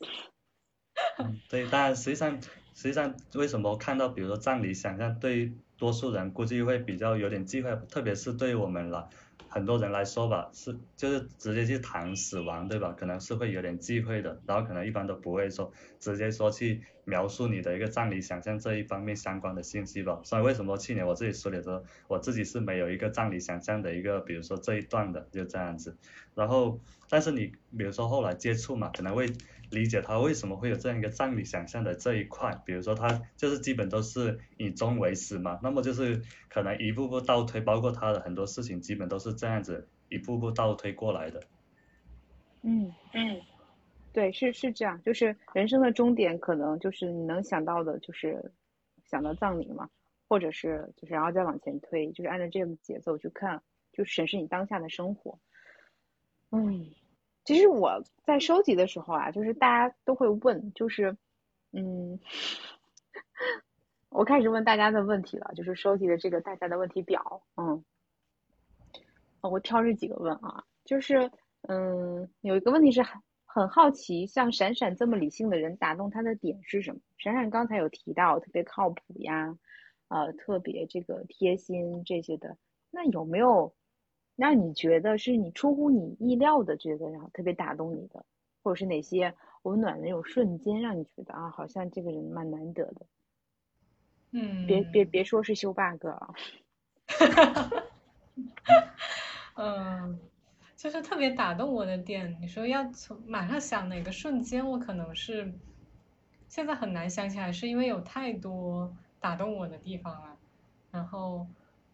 对，但，实际上，实际上，为什么看到，比如说葬礼想象，对多数人估计会比较有点忌讳，特别是对我们来很多人来说吧，是就是直接去谈死亡，对吧？可能是会有点忌讳的，然后可能一般都不会说直接说去描述你的一个葬礼想象这一方面相关的信息吧。所以为什么去年我自己梳理的时候，我自己是没有一个葬礼想象的一个，比如说这一段的，就这样子。然后，但是你比如说后来接触嘛，可能会理解他为什么会有这样一个葬礼想象的这一块，比如说他就是基本都是以终为始嘛，那么就是可能一步步倒推，包括他的很多事情基本都是这样子一步步倒推过来的。嗯嗯，对，是是这样，就是人生的终点可能就是你能想到的，就是想到葬礼嘛，或者是就是然后再往前推，就是按照这个节奏去看，就审视你当下的生活。嗯，其实我在收集的时候啊，就是大家都会问，就是嗯，我开始问大家的问题了，就是收集的这个大家的问题表，嗯，我挑这几个问啊，就是嗯，有一个问题是很很好奇，像闪闪这么理性的人，打动他的点是什么？闪闪刚才有提到特别靠谱呀，呃，特别这个贴心这些的，那有没有让你觉得是你出乎你意料的，觉得然后特别打动你的，或者是哪些温暖的那种瞬间，让你觉得啊，好像这个人蛮难得的？嗯，别别别说是修 bug 啊，嗯，就是特别打动我的点。你说要从马上想哪个瞬间，我可能是现在很难想起来，是因为有太多打动我的地方了。然后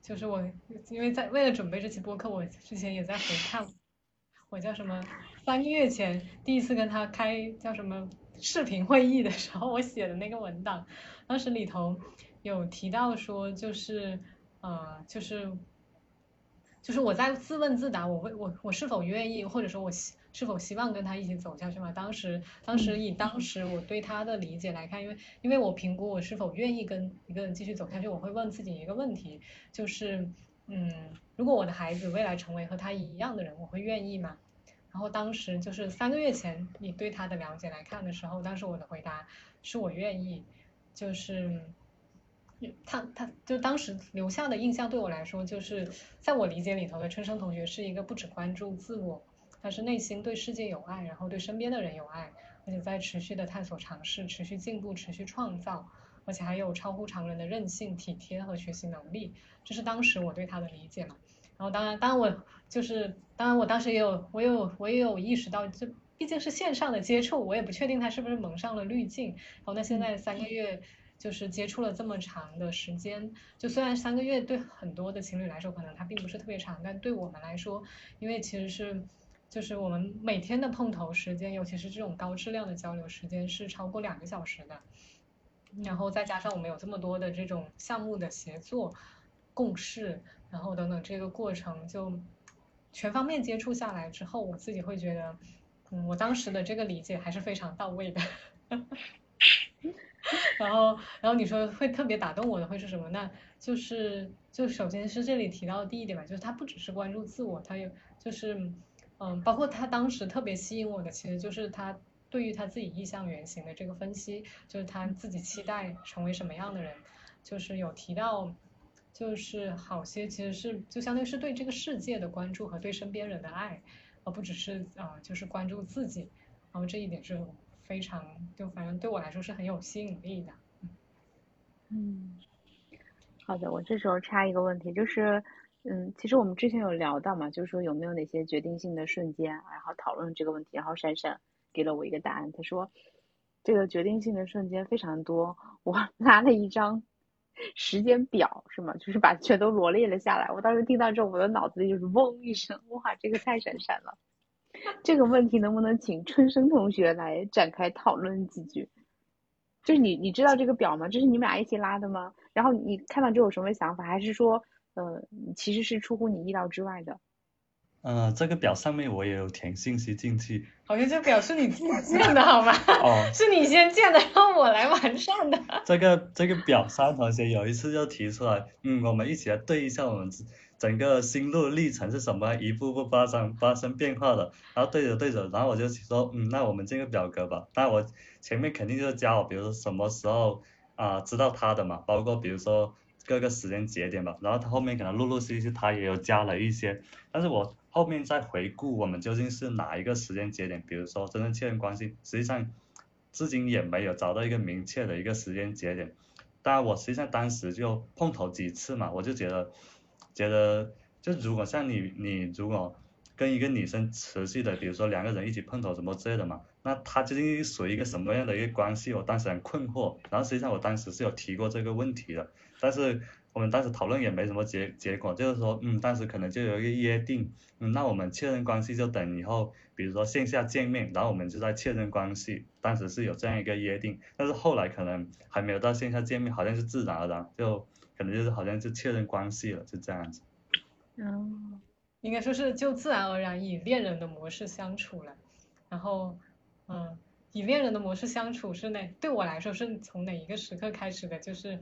就是我因为在为了准备这期播客，我之前也在回看，我叫什么三个月前第一次跟他开叫什么视频会议的时候，我写的那个文档，当时里头有提到说，就是呃，就是就是我在自问自答，我会我我是否愿意，或者说我希是否希望跟他一起走下去嘛？当时当时以当时我对他的理解来看，因为因为我评估我是否愿意跟一个人继续走下去，我会问自己一个问题，就是嗯，如果我的孩子未来成为和他一样的人，我会愿意吗？然后当时就是三个月前你对他的了解来看的时候，当时我的回答是我愿意，就是。他他就当时留下的印象对我来说，就是在我理解里头的春生同学是一个不只关注自我，他是内心对世界有爱，然后对身边的人有爱，而且在持续的探索、尝试、持续进步、持续创造，而且还有超乎常人的韧性、体贴和学习能力，这是当时我对他的理解嘛。然后当然，当然我就是当然我当时也有我有我也有意识到，这毕竟是线上的接触，我也不确定他是不是蒙上了滤镜。然后那现在三个月。就是接触了这么长的时间，就虽然三个月对很多的情侣来说可能它并不是特别长，但对我们来说，因为其实是就是我们每天的碰头时间，尤其是这种高质量的交流时间是超过两个小时的，然后再加上我们有这么多的这种项目的协作、共事，然后等等这个过程就全方面接触下来之后，我自己会觉得，嗯，我当时的这个理解还是非常到位的。然后，然后你说会特别打动我的会是什么？那就是，就首先是这里提到的第一点吧，就是他不只是关注自我，他有就是，嗯，包括他当时特别吸引我的，其实就是他对于他自己意向原型的这个分析，就是他自己期待成为什么样的人，就是有提到，就是好些其实是就相当于是对这个世界的关注和对身边人的爱，而不只是啊就是关注自己，然后这一点是。非常，就反正对我来说是很有吸引力的。嗯，好的，我这时候插一个问题，就是，嗯，其实我们之前有聊到嘛，就是说有没有哪些决定性的瞬间，然后讨论这个问题，然后闪闪给了我一个答案，他说这个决定性的瞬间非常多，我 拿了一张时间表，是吗？就是把全都罗列了下来。我当时听到之后，我的脑子里就是嗡一声，哇，这个太闪闪了。这个问题能不能请春生同学来展开讨论几句？就是你你知道这个表吗？这是你们俩一起拉的吗？然后你看到这有什么想法？还是说，呃，其实是出乎你意料之外的？呃，这个表上面我也有填信息进去。好像这表是你自己建的好吗？哦，是你先建的，然后我来完善的。这个这个表，三同学有一次就提出来，嗯，我们一起来对一下我们。整个心路历程是什么？一步步发生发生变化的，然后对着对着，然后我就说，嗯，那我们建个表格吧。那我前面肯定就是加我，比如说什么时候啊知道他的嘛，包括比如说各个时间节点吧。然后他后面可能陆陆续续他也有加了一些，但是我后面再回顾我们究竟是哪一个时间节点，比如说真正确认关系，实际上至今也没有找到一个明确的一个时间节点。当然我实际上当时就碰头几次嘛，我就觉得。觉得就如果像你你如果跟一个女生持续的，比如说两个人一起碰头什么之类的嘛，那他究竟属于一个什么样的一个关系？我当时很困惑。然后实际上我当时是有提过这个问题的，但是我们当时讨论也没什么结结果，就是说嗯，当时可能就有一个约定，嗯，那我们确认关系就等以后，比如说线下见面，然后我们就在确认关系。当时是有这样一个约定，但是后来可能还没有到线下见面，好像是自然而然就。可能就是好像就确认关系了，就这样子。嗯，应该说是就自然而然以恋人的模式相处了。然后，嗯，以恋人的模式相处是哪？对我来说是从哪一个时刻开始的？就是，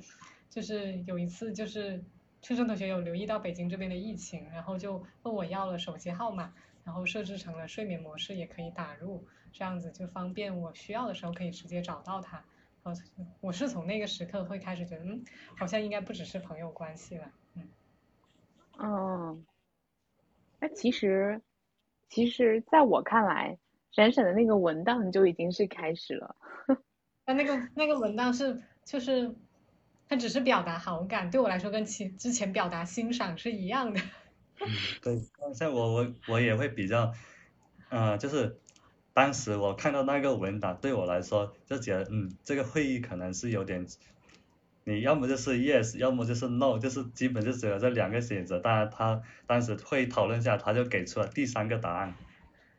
就是有一次就是春生同学有留意到北京这边的疫情，然后就问我要了手机号码，然后设置成了睡眠模式，也可以打入，这样子就方便我需要的时候可以直接找到他。哦，我是从那个时刻会开始觉得，嗯，好像应该不只是朋友关系了，嗯。哦。那其实，其实在我看来，闪闪的那个文档就已经是开始了。那那个那个文档是，就是，它只是表达好感，对我来说跟其之前表达欣赏是一样的。嗯，对，像我我我也会比较，呃，就是当时我看到那个文档，对我来说就觉得，嗯，这个会议可能是有点，你要么就是 yes，要么就是 no，就是基本就只有这两个选择。当然他当时会议讨论下，他就给出了第三个答案。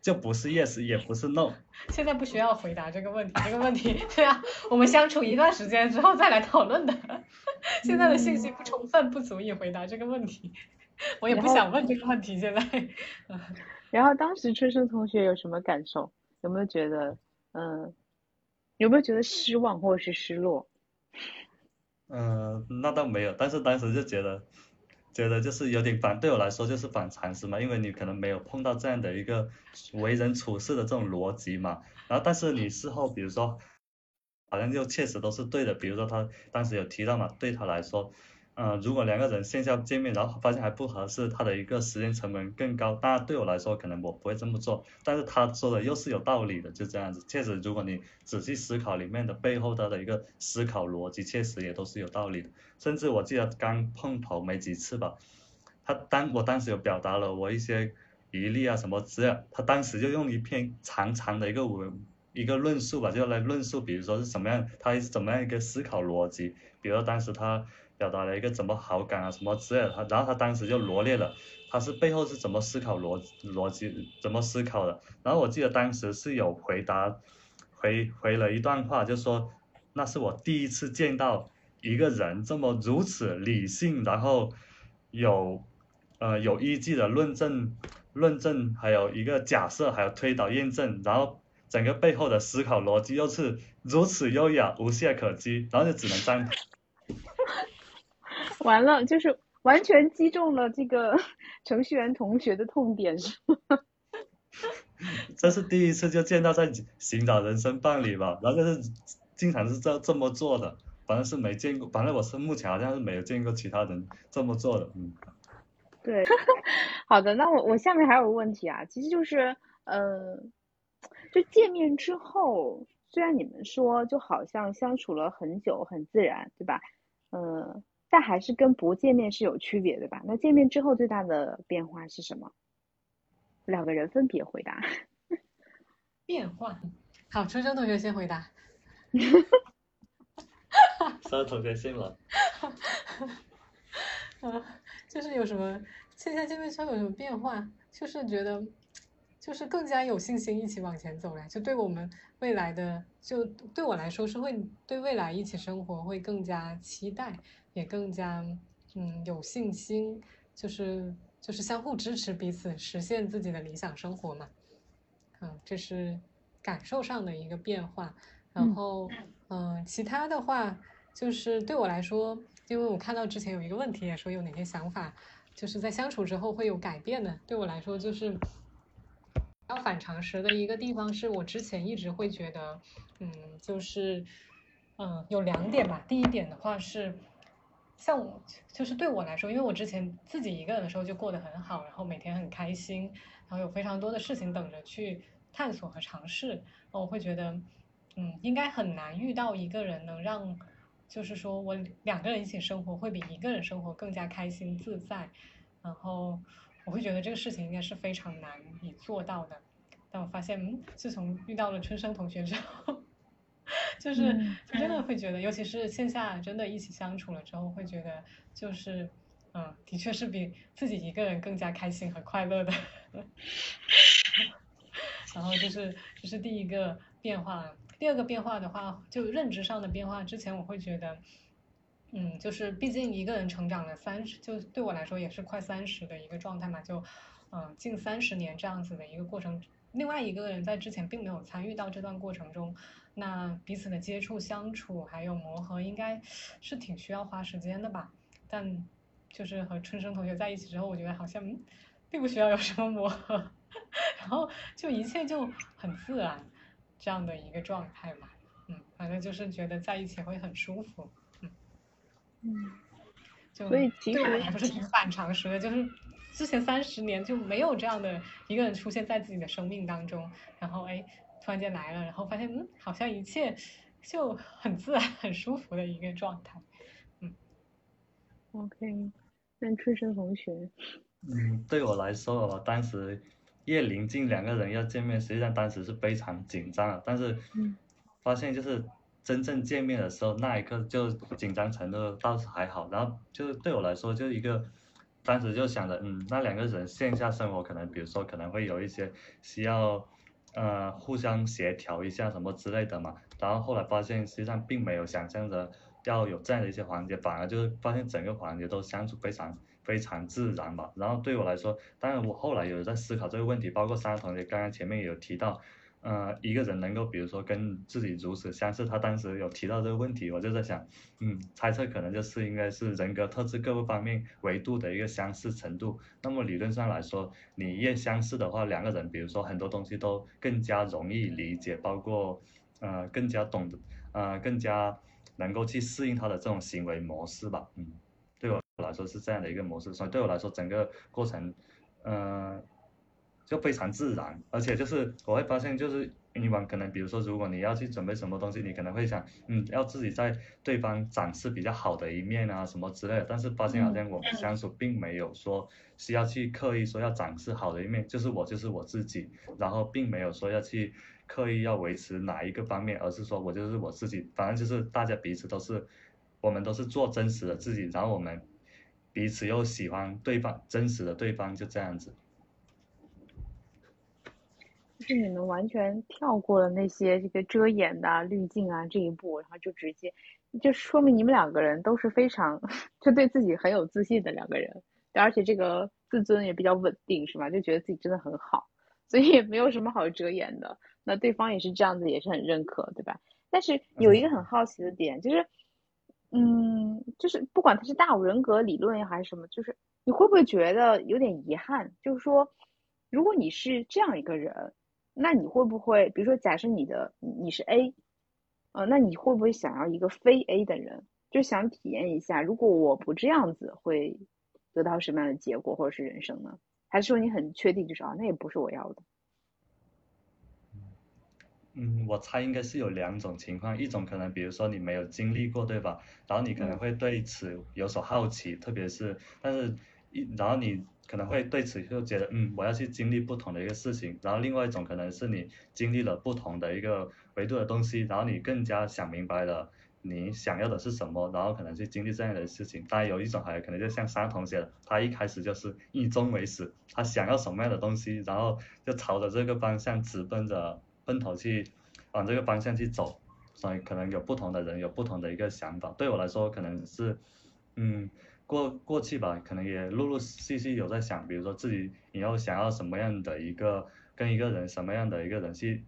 就不是 yes，也不是 no。现在不需要回答这个问题，这个问题对啊，我们相处一段时间之后再来讨论的。现在的信息不充分，不足以回答这个问题。我也不想问这个问题，现在。然后当时春生同学有什么感受？有没有觉得，嗯，有没有觉得失望或者是失落？嗯，那倒没有，但是当时就觉得。觉得就是有点反，对我来说就是反常识嘛，因为你可能没有碰到这样的一个为人处事的这种逻辑嘛。然后，但是你事后，比如说，好像就确实都是对的。比如说他当时有提到嘛，对他来说。嗯，如果两个人线下见面，然后发现还不合适，他的一个时间成本更高。当然对我来说，可能我不会这么做，但是他说的又是有道理的，就这样子。确实，如果你仔细思考里面的背后他的一个思考逻辑，确实也都是有道理的。甚至我记得刚碰头没几次吧，他当我当时有表达了我一些疑虑啊什么之类，他当时就用一篇长长的一个文一个论述吧，就来论述，比如说是什么样，他是怎么样一个思考逻辑，比如当时他。表达了一个怎么好感啊什么之类的，他然后他当时就罗列了，他是背后是怎么思考逻逻辑怎么思考的，然后我记得当时是有回答回回了一段话，就说那是我第一次见到一个人这么如此理性，然后有呃有依据的论证论证，还有一个假设，还有推导验证，然后整个背后的思考逻辑又是如此优雅无懈可击，然后就只能赞同。完了，就是完全击中了这个 程序员同学的痛点，是吗？这是第一次就见到在寻找人生伴侣吧，然后就是经常是这这么做的，反正是没见过，反正我是目前好像是没有见过其他人这么做的，嗯。对，好的，那我我下面还有个问题啊，其实就是，呃，就见面之后，虽然你们说就好像相处了很久，很自然，对吧？嗯。但还是跟不见面是有区别的吧？那见面之后最大的变化是什么？两个人分别回答。变化，好，春生同学先回答。三同学先来。啊，就是有什么线下见面之后有什么变化？就是觉得，就是更加有信心一起往前走了。就对我们未来的，就对我来说是会对未来一起生活会更加期待。也更加嗯有信心，就是就是相互支持彼此，实现自己的理想生活嘛。嗯，这是感受上的一个变化。然后嗯，其他的话就是对我来说，因为我看到之前有一个问题也说有哪些想法，就是在相处之后会有改变的。对我来说，就是要反常识的一个地方，是我之前一直会觉得，嗯，就是嗯有两点吧。第一点的话是。像我就是对我来说，因为我之前自己一个人的时候就过得很好，然后每天很开心，然后有非常多的事情等着去探索和尝试，我会觉得，嗯，应该很难遇到一个人能让，就是说我两个人一起生活会比一个人生活更加开心自在，然后我会觉得这个事情应该是非常难以做到的，但我发现，嗯，自从遇到了春生同学之后。就是真的会觉得，尤其是线下真的一起相处了之后，会觉得就是，嗯，的确是比自己一个人更加开心和快乐的。然后就是这是第一个变化，第二个变化的话，就认知上的变化。之前我会觉得，嗯，就是毕竟一个人成长了三十，就对我来说也是快三十的一个状态嘛，就嗯近三十年这样子的一个过程。另外一个人在之前并没有参与到这段过程中。那彼此的接触、相处还有磨合，应该是挺需要花时间的吧？但就是和春生同学在一起之后，我觉得好像并不需要有什么磨合，然后就一切就很自然这样的一个状态嘛。嗯，反正就是觉得在一起会很舒服。嗯嗯，就所以其实还不是挺反常识的，就是之前三十年就没有这样的一个人出现在自己的生命当中，然后哎。突然间来了，然后发现嗯，好像一切就很自然、很舒服的一个状态，嗯。OK，那春生同学，嗯，对我来说，我当时越临近两个人要见面，实际上当时是非常紧张的，但是嗯发现就是真正见面的时候，那一刻就紧张程度倒是还好，然后就是对我来说就一个，当时就想着，嗯，那两个人线下生活可能，比如说可能会有一些需要，呃，互相协调一下什么之类的嘛，然后后来发现实际上并没有想象着要有这样的一些环节，反而就是发现整个环节都相处非常。非常自然吧。然后对我来说，当然我后来有在思考这个问题，包括三个同学刚刚前面也有提到，呃，一个人能够比如说跟自己如此相似，他当时有提到这个问题，我就在想，嗯，猜测可能就是应该是人格特质各个方面维度的一个相似程度。那么理论上来说，你越相似的话，两个人比如说很多东西都更加容易理解，包括呃更加懂得，呃更加能够去适应他的这种行为模式吧，嗯。对我来说是这样的一个模式，所以对我来说整个过程，嗯，就非常自然，而且就是我会发现，就是以往可能比如说如果你要去准备什么东西，你可能会想，嗯，要自己在对方展示比较好的一面啊什么之类的，但是发现好像我们相处并没有说需要去刻意说要展示好的一面，就是我就是我自己，然后并没有说要去刻意要维持哪一个方面，而是说我就是我自己，反正就是大家彼此都是。我们都是做真实的自己，然后我们彼此又喜欢对方真实的对方，就这样子。就是你们完全跳过了那些这个遮掩的滤镜啊这一步，然后就直接，就说明你们两个人都是非常就对自己很有自信的两个人，而且这个自尊也比较稳定，是吧？就觉得自己真的很好，所以也没有什么好遮掩的。那对方也是这样子，也是很认可，对吧？但是有一个很好奇的点就是。嗯，就是不管他是大五人格理论还是什么，就是你会不会觉得有点遗憾？就是说，如果你是这样一个人，那你会不会，比如说，假设你的你是 A，呃，那你会不会想要一个非 A 的人，就想体验一下，如果我不这样子，会得到什么样的结果或者是人生呢？还是说你很确定，就是啊，那也不是我要的？嗯，我猜应该是有两种情况，一种可能，比如说你没有经历过，对吧？然后你可能会对此有所好奇，特别是，但是，一然后你可能会对此就觉得，嗯，我要去经历不同的一个事情。然后另外一种可能是你经历了不同的一个维度的东西，然后你更加想明白了你想要的是什么，然后可能去经历这样的事情。当然有一种还可能就像三同学，他一开始就是以终为始，他想要什么样的东西，然后就朝着这个方向直奔着。奔头去往这个方向去走，所以可能有不同的人有不同的一个想法。对我来说，可能是，嗯，过过去吧，可能也陆陆续续有在想，比如说自己以后想要什么样的一个跟一个人什么样的一个人去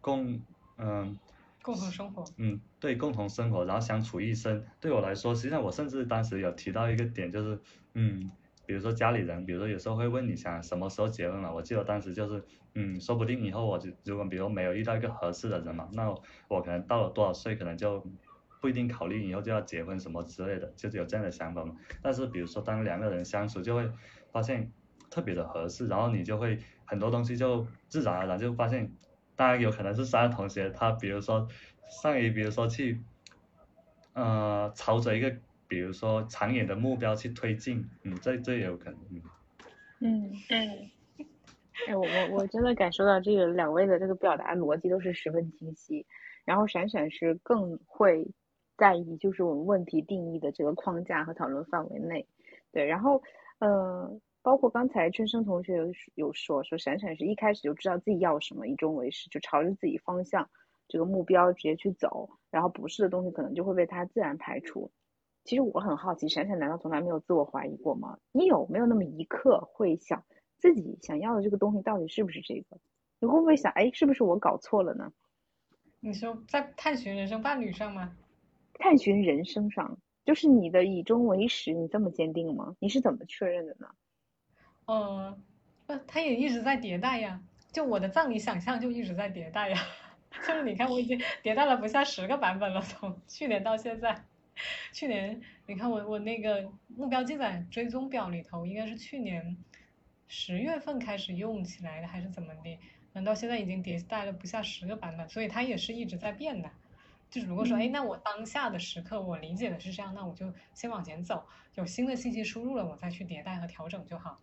共，嗯，共同生活。嗯，对，共同生活，然后相处一生。对我来说，实际上我甚至当时有提到一个点，就是，嗯。比如说家里人，比如说有时候会问你想什么时候结婚了，我记得当时就是，嗯，说不定以后我就如果比如没有遇到一个合适的人嘛，那我可能到了多少岁，可能就不一定考虑以后就要结婚什么之类的，就是有这样的想法嘛。但是比如说当两个人相处，就会发现特别的合适，然后你就会很多东西就自然而然就发现，当然有可能是三个同学他比如说上于比如说去，呃，朝着一个。比如说长远的目标去推进，嗯，这这也有可能，嗯，嗯嗯，哎，我我我真的感受到这个两位的这个表达逻辑都是十分清晰，然后闪闪是更会在意就是我们问题定义的这个框架和讨论范围内，对，然后呃，包括刚才春生同学有有说说闪闪是一开始就知道自己要什么，以终为始，就朝着自己方向这个目标直接去走，然后不是的东西可能就会被他自然排除。其实我很好奇，闪闪难道从来没有自我怀疑过吗？你有没有那么一刻会想自己想要的这个东西到底是不是这个？你会不会想，哎，是不是我搞错了呢？你说在探寻人生伴侣上吗？探寻人生上，就是你的以终为始，你这么坚定吗？你是怎么确认的呢？嗯，不，他也一直在迭代呀。就我的葬礼想象就一直在迭代呀。就是你看，我已经迭代了不下十个版本了，从去年到现在。去年你看我我那个目标记载追踪表里头，应该是去年十月份开始用起来的，还是怎么的？难道现在已经迭代了不下十个版本？所以它也是一直在变的。就是如果说，哎，那我当下的时刻我理解的是这样，那我就先往前走，有新的信息输入了，我再去迭代和调整就好。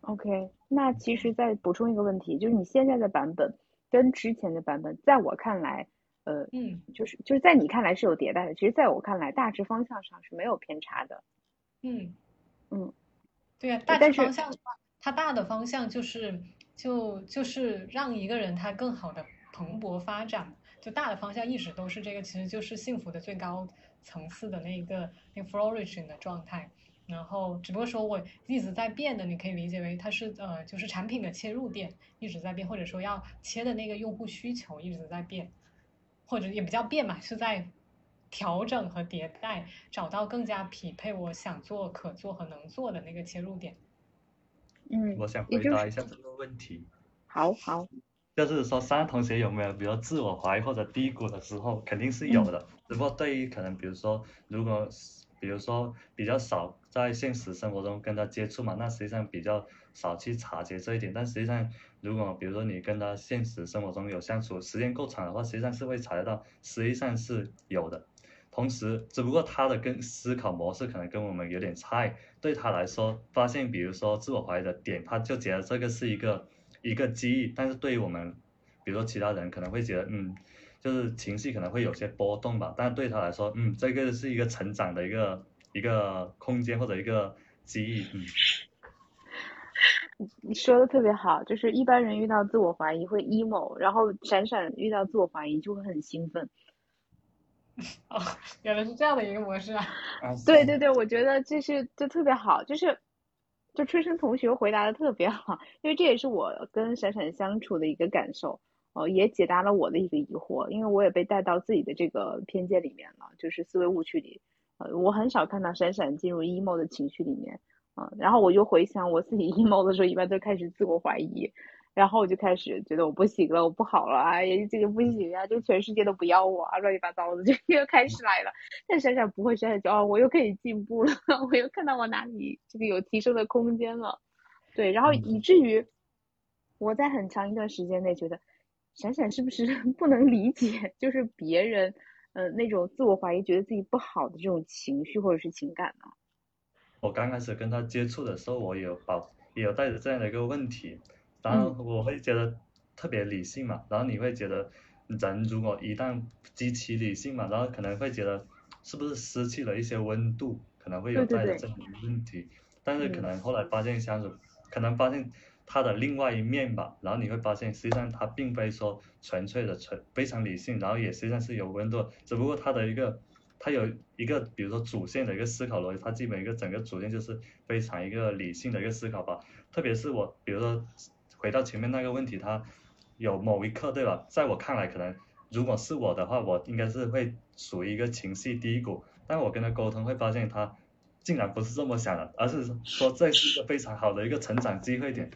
OK，那其实再补充一个问题，就是你现在的版本跟之前的版本，在我看来，呃，嗯就是就是在你看来是有迭代的，其实在我看来，大致方向上是没有偏差的。嗯嗯，对啊，大致方向的话，它大的方向就是就就是让一个人他更好的蓬勃发展，就大的方向一直都是这个，其实就是幸福的最高层次的那个那个 flourishing 的状态。然后只不过说我一直在变的，你可以理解为它是呃就是产品的切入点一直在变，或者说要切的那个用户需求一直在变，或者也不叫变嘛，是在调整和迭代，找到更加匹配我想做、可做和能做的那个切入点。嗯，我想回答一下这个问题，好好，就是说三同学有没有比如自我怀疑或者低谷的时候，肯定是有的。只不过对于可能比如说如果比如说比较少在现实生活中跟他接触嘛，那实际上比较少去察觉这一点。但实际上，如果比如说你跟他现实生活中有相处时间够长的话，实际上是会察觉到，实际上是有的。同时，只不过他的跟思考模式可能跟我们有点差异。对他来说，发现比如说自我怀疑的点，他就觉得这个是一个一个机遇。但是对于我们，比如说其他人可能会觉得，嗯，就是情绪可能会有些波动吧。但是对他来说，嗯，这个是一个成长的一个一个空间或者一个机遇，嗯。你说的特别好，就是一般人遇到自我怀疑会 emo，然后闪闪遇到自我怀疑就会很兴奋。哦，原来是这样的一个模式啊！啊对对对，我觉得这是就特别好，就是就春生同学回答的特别好，因为这也是我跟闪闪相处的一个感受，呃，也解答了我的一个疑惑，因为我也被带到自己的这个偏见里面了，就是思维误区里，呃，我很少看到闪闪进入 emo 的情绪里面，啊、然后我就回想我自己 emo 的时候，一般都开始自我怀疑。然后我就开始觉得我不行了，我不好了，哎呀，这个不行呀，就全世界都不要我啊，乱七八糟的，就又开始来了。但闪闪不会，闪闪就哦，我又可以进步了，我又看到我哪里这个有提升的空间了。对，然后嗯以至于我在很长一段时间内觉得，闪闪是不是 不能理解，就是别人呃那种自我怀疑，觉得自己不好的这种情绪或者是情感呢？我刚开始跟他接触的时候，我有保也有带着这样的一个问题，然后我会觉得特别理性嘛，然后你会觉得人如果一旦极其理性嘛，然后可能会觉得是不是失去了一些温度，可能会有带着这样的一个问题，但是可嗯能后来发现相处，可能发现他的另外一面吧，然后你会发现实际上他并非说纯粹的纯非常理性，然后也实际上是有温度，只不过他的一个。他有一个，比如说主线的一个思考逻辑，他基本一个整个主线就是非常一个理性的一个思考吧。特别是我，比如说回到前面那个问题，他有某一刻，对吧？在我看来，可能如果是我的话，我应该是会属于一个情绪低谷。但我跟他沟通，会发现他竟然不是这么想的，而是说这是一个非常好的一个成长机会点。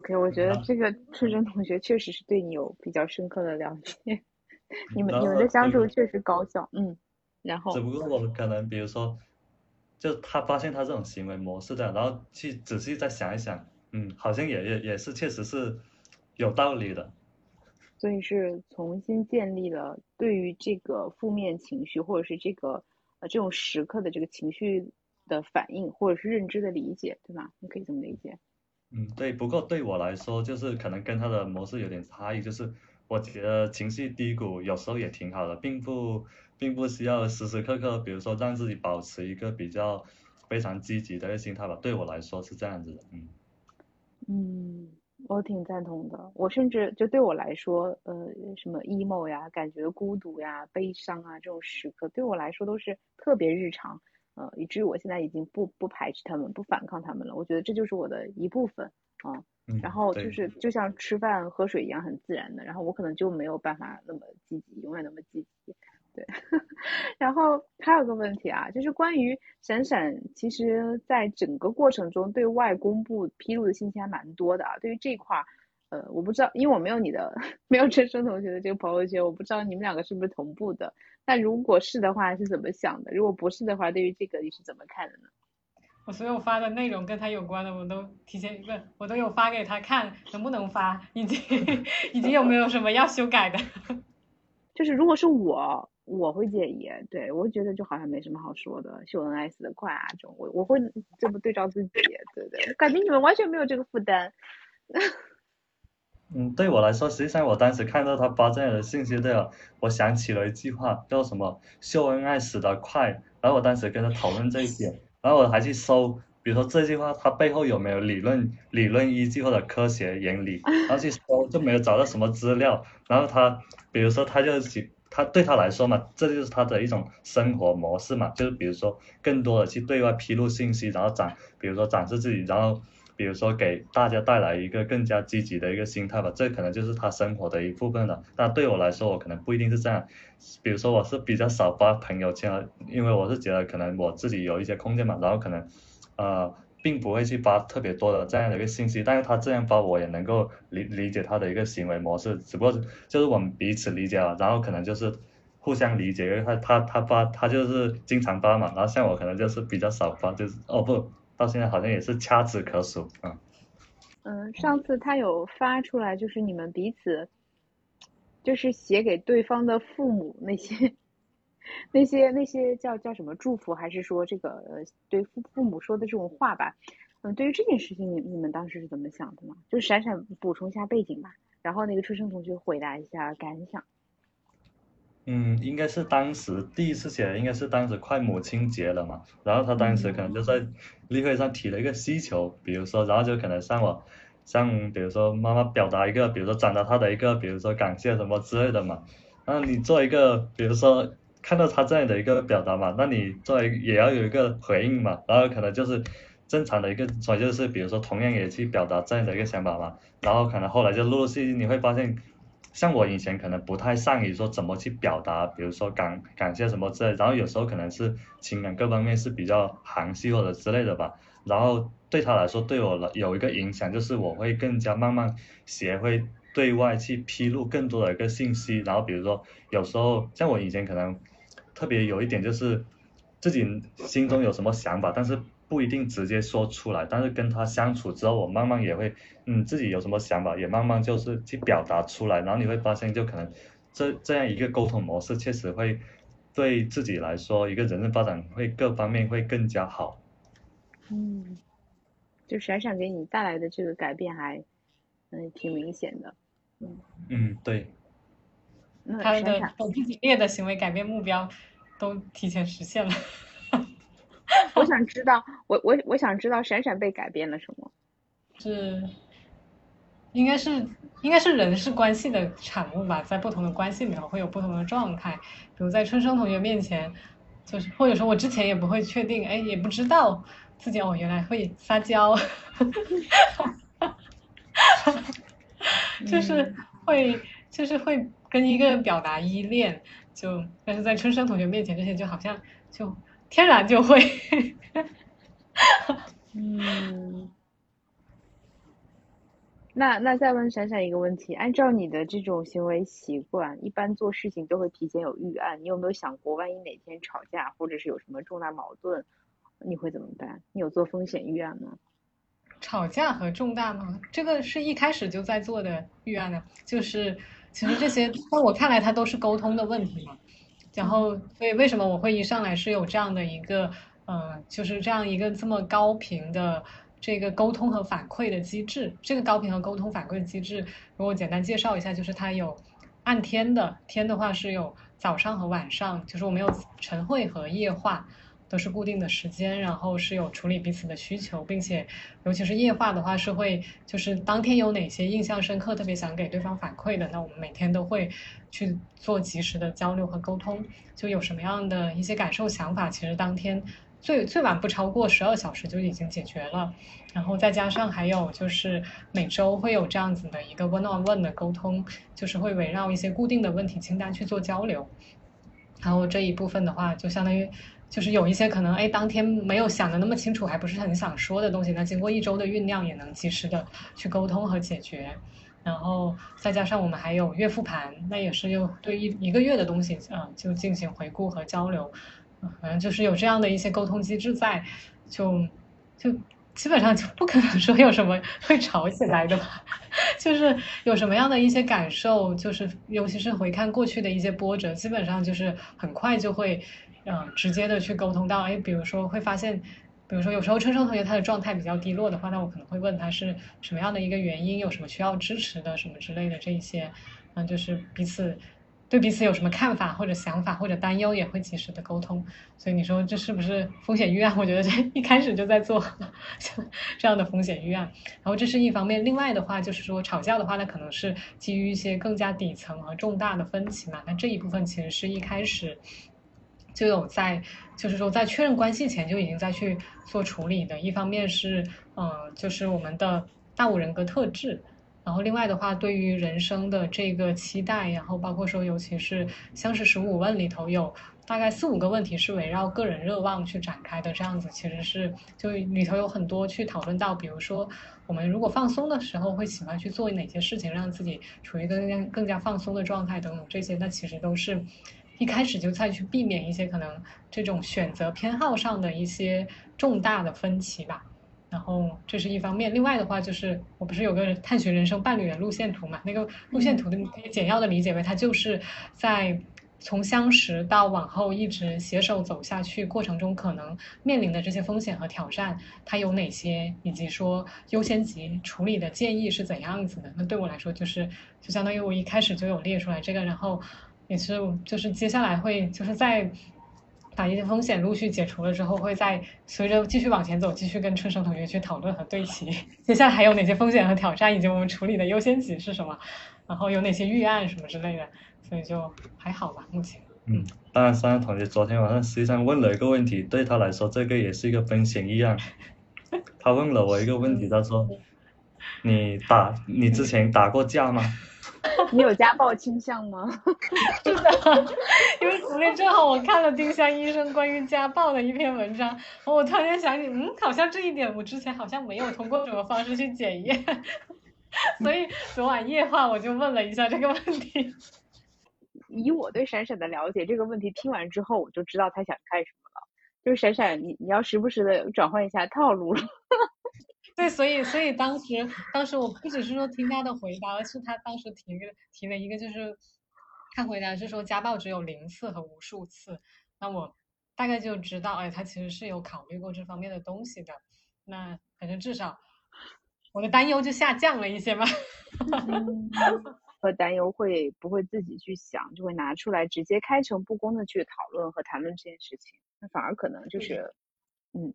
OK，我觉得啊这个初中同学确实是对你有比较深刻的了解，你们你们的相处确实高效，嗯，然后只不过我可能比如说，就他发现他这种行为模式的，然后去仔细再想一想，嗯，好像也也也是确实是有道理的。所以是重新建立了对于这个负面情绪或者是这个呃这种时刻的这个情绪的反应或者是认知的理解，对吧？你可以这么理解。嗯，对，不过对我来说，就是可能跟他的模式有点差异，就是我觉得情绪低谷有时候也挺好的，并不并不需要时时刻刻，比如说让自己保持一个比较非常积极的一个心态吧。对我来说是这样子的，嗯。嗯，我挺赞同的。我甚至就对我来说，呃，什么 emo 呀、感觉孤独呀、悲伤啊这种时刻，对我来说都是特别日常，呃，以至于我现在已经不不排斥他们，不反抗他们了。我觉得这就是我的一部分啊。嗯，然后就是就像吃饭喝水一样很自然的，然后我可能就没有办法那么积极，永远那么积极。对，然后还有个问题啊，就是关于闪闪，其实在整个过程中对外公布披露的信息还蛮多的啊。对于这块儿，呃，我不知道，因为我没有你的 没有陈升同学的这个朋友圈，我不知道你们两个是不是同步的。那如果是的话，是怎么想的？如果不是的话，对于这个你是怎么看的呢？我所有发的内容跟他有关的，我都提前问，我都有发给他看，能不能发，以及 以及有没有什么要修改的。就是如果是我，我会介意，对我觉得就好像没什么好说的，秀恩爱死得快啊，这种我我会这么对照自己，对对，感觉你们完全没有这个负担。嗯，对我来说，实际上我当时看到他发这样的信息，对了，我想起了一句话，叫什么“秀恩爱死得快”，然后我当时跟他讨论这一点，然后我还去搜，比如说这句话它背后有没有理论理论依据或者科学原理，然后去搜就没有找到什么资料，然后他比如说他就去。他对他来说嘛，这就是他的一种生活模式嘛，就是比如说更多的去对外披露信息，然后展，比如说展示自己，然后比如说给大家带来一个更加积极的一个心态吧，这可能就是他生活的一部分了。但对我来说，我可能不一定是这样，比如说我是比较少发朋友圈，因为我是觉得可能我自己有一些空间嘛，然后可能，呃。并不会去发特别多的这样的一个信息，但是他这样发我也能够理理解他的一个行为模式，只不过就是我们彼此理解了，然后可能就是互相理解，因为他他他发他就是经常发嘛，然后像我可能就是比较少发，就是哦不，到现在好像也是掐指可数嗯。嗯，上次他有发出来，就是你们彼此，就是写给对方的父母那些。那些那些叫叫什么祝福，还是说这个呃对父父母说的这种话吧？嗯，对于这件事情，你你们当时是怎么想的呢？就闪闪补充一下背景吧，然后那个初生同学回答一下感想。嗯，应该是当时第一次写，应该是当时快母亲节了嘛，然后他当时可能就在例会上提了一个需求，比如说，然后就可能向我，向比如说妈妈表达一个，比如说转达他的一个，比如说感谢什么之类的嘛，然后你做一个，比如说。看到他这样的一个表达嘛，那你作为也要有一个回应嘛，然后可能就是正常的一个，所以就是比如说同样也去表达这样的一个想法嘛，然后可能后来就陆陆续续你会发现，像我以前可能不太善于说怎么去表达，比如说感感谢什么之类，然后有时候可能是情感各方面是比较含蓄或者之类的吧，然后对他来说对我来有一个影响就是我会更加慢慢学会。对外去披露更多的一个信息，然后比如说有时候像我以前可能特别有一点就是自己心中有什么想法，但是不一定直接说出来，但是跟他相处之后，我慢慢也会嗯自己有什么想法也慢慢就是去表达出来，然后你会发现就可能这这样一个沟通模式确实会对自己来说一个人生发展会各方面会更加好。嗯，就闪闪给你带来的这个改变还。嗯，挺明显的，嗯嗯，对，他的本自己列的行为改变目标都提前实现了。我想知道，我我我想知道闪闪被改变了什么？是，应该是应该是人是关系的产物吧，在不同的关系里面会有不同的状态。比如在春生同学面前，就是或者说我之前也不会确定，哎，也不知道自己哦，原来会撒娇。就是会，就是会跟一个人表达依恋，就但是在春生同学面前，这些就好像就天然就会。嗯，那那再问闪闪一个问题，按照你的这种行为习惯，一般做事情都会提前有预案，你有没有想过，万一哪天吵架，或者是有什么重大矛盾，你会怎么办？你有做风险预案吗？吵架和重大吗？这个是一开始就在做的预案呢，就是其实这些在我看来，它都是沟通的问题嘛。然后，所以为什么我会一上来是有这样的一个，呃，就是这样一个这么高频的这个沟通和反馈的机制？这个高频和沟通反馈的机制，如果简单介绍一下，就是它有按天的，天的话是有早上和晚上，就是我们有晨会和夜话。都是固定的时间，然后是有处理彼此的需求，并且尤其是夜话的话，是会就是当天有哪些印象深刻，特别想给对方反馈的，那我们每天都会去做及时的交流和沟通。就有什么样的一些感受想法，其实当天最最晚不超过十二小时就已经解决了。然后再加上还有就是每周会有这样子的一个 one on one 的沟通，就是会围绕一些固定的问题清单去做交流。然后这一部分的话，就相当于。就是有一些可能，哎，当天没有想的那么清楚，还不是很想说的东西，那经过一周的酝酿，也能及时的去沟通和解决。然后再加上我们还有月复盘，那也是又对一一个月的东西，嗯，就进行回顾和交流。反正就是有这样的一些沟通机制在，就就基本上就不可能说有什么会吵起来的吧，就是有什么样的一些感受，就是尤其是回看过去的一些波折，基本上就是很快就会，呃，直接的去沟通到，哎，比如说会发现，比如说有时候春生同学他的状态比较低落的话，那我可能会问他是什么样的一个原因，有什么需要支持的什么之类的这一些，嗯，就是彼此。对彼此有什么看法或者想法或者担忧，也会及时的沟通。所以你说这是不是风险预案？我觉得这一开始就在做 这样的风险预案。然后这是一方面，另外的话就是说吵架的话，那可能是基于一些更加底层和重大的分歧嘛。那这一部分其实是一开始就有在，就是说在确认关系前就已经在去做处理的。一方面是，嗯，就是我们的大五人格特质。然后另外的话，对于人生的这个期待，然后包括说，尤其是《相识十五问》里头有大概四五个问题是围绕个人热望去展开的，这样子其实是就里头有很多去讨论到，比如说我们如果放松的时候会喜欢去做哪些事情，让自己处于更加更加放松的状态等等这些，那其实都是一开始就再去避免一些可能这种选择偏好上的一些重大的分歧吧。然后这是一方面，另外的话就是，我不是有个探寻人生伴侣的路线图嘛？那个路线图的可以简要的理解为，它就是在从相识到往后一直携手走下去过程中，可能面临的这些风险和挑战，它有哪些，以及说优先级处理的建议是怎样子的？那对我来说，就是就相当于我一开始就有列出来这个，然后也是就是接下来会就是在。把一些风险陆续解除了之后，会再随着继续往前走，继续跟春生同学去讨论和对齐，接下来还有哪些风险和挑战，以及我们处理的优先级是什么，然后有哪些预案什么之类的，所以就还好吧，目前。嗯，当然，三个同学昨天晚上实际上问了一个问题，对他来说这个也是一个风险预案。他问了我一个问题，他说：“你打你之前打过架吗？” 你有家暴倾向吗？是的，因为昨天正好我看了丁香医生关于家暴的一篇文章，我突然想起，嗯，好像这一点我之前好像没有通过什么方式去检验，所以昨晚夜话我就问了一下这个问题。以我对闪闪的了解，这个问题听完之后我就知道他想干什么了，就是闪闪，你你要时不时的转换一下套路了。对，所以所以当时当时我不只是说听他的回答，而是他当时提个提了一个，就是他回答是说家暴只有零次和无数次，那我大概就知道，哎，他其实是有考虑过这方面的东西的，那反正至少我的担忧就下降了一些吧。和担忧会不会自己去想，就会拿出来直接开诚布公的去讨论和谈论这件事情，那反而可能就是嗯，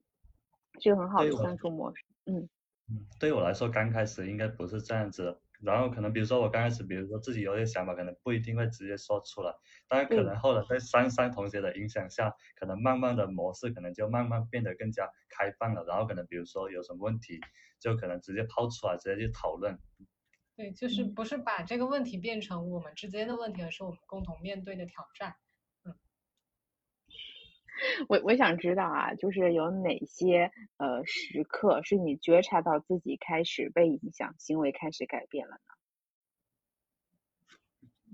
是个很好的相处模式，嗯。嗯，对我来说，刚开始应该不是这样子。然后可能，比如说我刚开始，比如说自己有些想法，可能不一定会直接说出来。但是可能后来在珊珊同学的影响下，可能慢慢的模式可能就慢慢变得更加开放了。然后可能比如说有什么问题，就可能直接抛出来，直接去讨论。对，就是不是把这个问题变成我们之间的问题，而是我们共同面对的挑战。我我想知道啊，就是有哪些呃时刻是你觉察到自己开始被影响，行为开始改变了呢？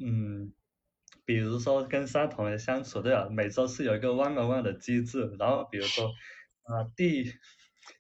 嗯，比如说跟三同学相处，对吧？每周是有一个 one on one 的机制，然后比如说啊，第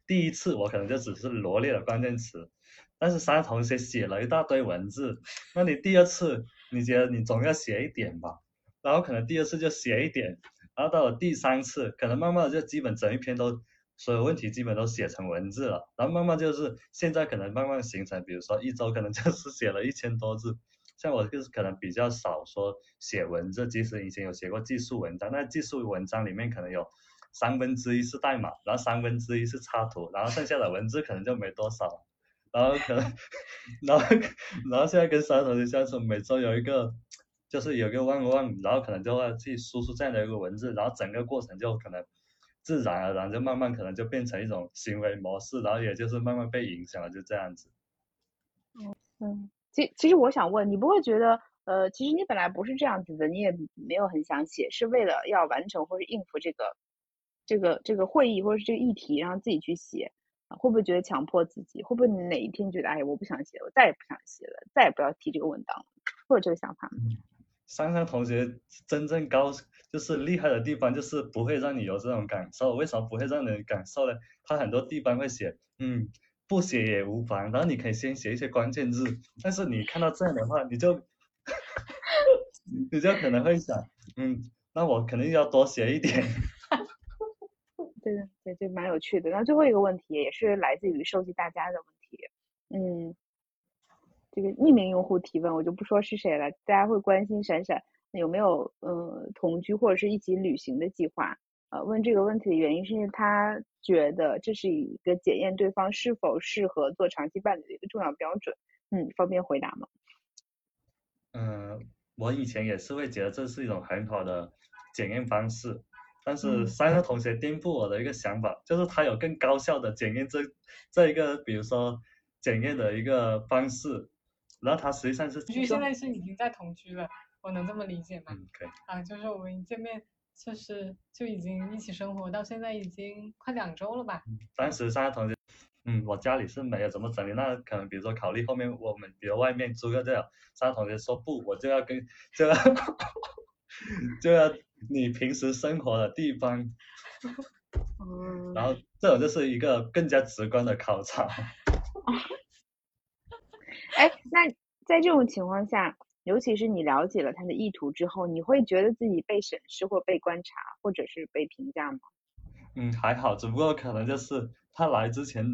第一次我可能就只是罗列了关键词，但是三同学写了一大堆文字，那你第二次你觉得你总要写一点吧？然后可能第二次就写一点。然后到了第三次，可能慢慢的就基本整一篇都所有问题基本都写成文字了。然后慢慢就是现在可能慢慢形成，比如说一周可能就是写了一千多字。像我就是可能比较少说写文字，即使以前有写过技术文章，那技术文章里面可能有三分之一是代码，然后三分之一是插图，然后剩下的文字可能就没多少。然后可能，然后然后现在跟三同学相处，每周有一个。就是有个万万，然后可能就会去输出这样的一个文字，然后整个过程就可能自然而然就慢慢可能就变成一种行为模式，然后也就是慢慢被影响了，就这样子。嗯嗯，其其实我想问你，不会觉得呃，其实你本来不是这样子的，你也没有很想写，是为了要完成或者应付这个这个这个会议或者是这个议题，然后自己去写，会不会觉得强迫自己？会不会哪一天觉得哎，我不想写，我再也不想写了，再也不要提这个文档了，会有这个想法吗？珊珊同学真正高就是厉害的地方，就是不会让你有这种感受。为什么不会让人感受呢？他很多地方会写，嗯，不写也无妨，然后你可以先写一些关键字。但是你看到这样的话，你就 你就可能会想，嗯，那我肯定要多写一点。对对对，就蛮有趣的。那最后一个问题也是来自于收集大家的问题，嗯，这个匿名用户提问，我就不说是谁了。大家会关心闪闪有没有呃同居或者是一起旅行的计划？呃，问这个问题的原因是因为他觉得这是一个检验对方是否适合做长期伴侣的一个重要标准。嗯，方便回答吗？嗯，我以前也是会觉得这是一种很好的检验方式。但是三个同学颠覆我的一个想法，就是他有更高效的检验这这一个，比如说检验的一个方式，然后他实际上是。同居现在是已经在同居了，我能这么理解吗？嗯，可以。啊，就是我们一见面，就是就已经一起生活到现在已经快两周了吧。当时三个同学，嗯，我家里是没有怎么整理，那可能比如说考虑后面我们比如外面租个这样，三个同学说不，我就要跟就要就要。你平时生活的地方，然后这种就是一个更加直观的考察。哎，那在这种情况下，尤其是你了解了他的意图之后，你会觉得自己被审视或被观察，或者是被评价吗？嗯，还好，只不过可能就是他来之前，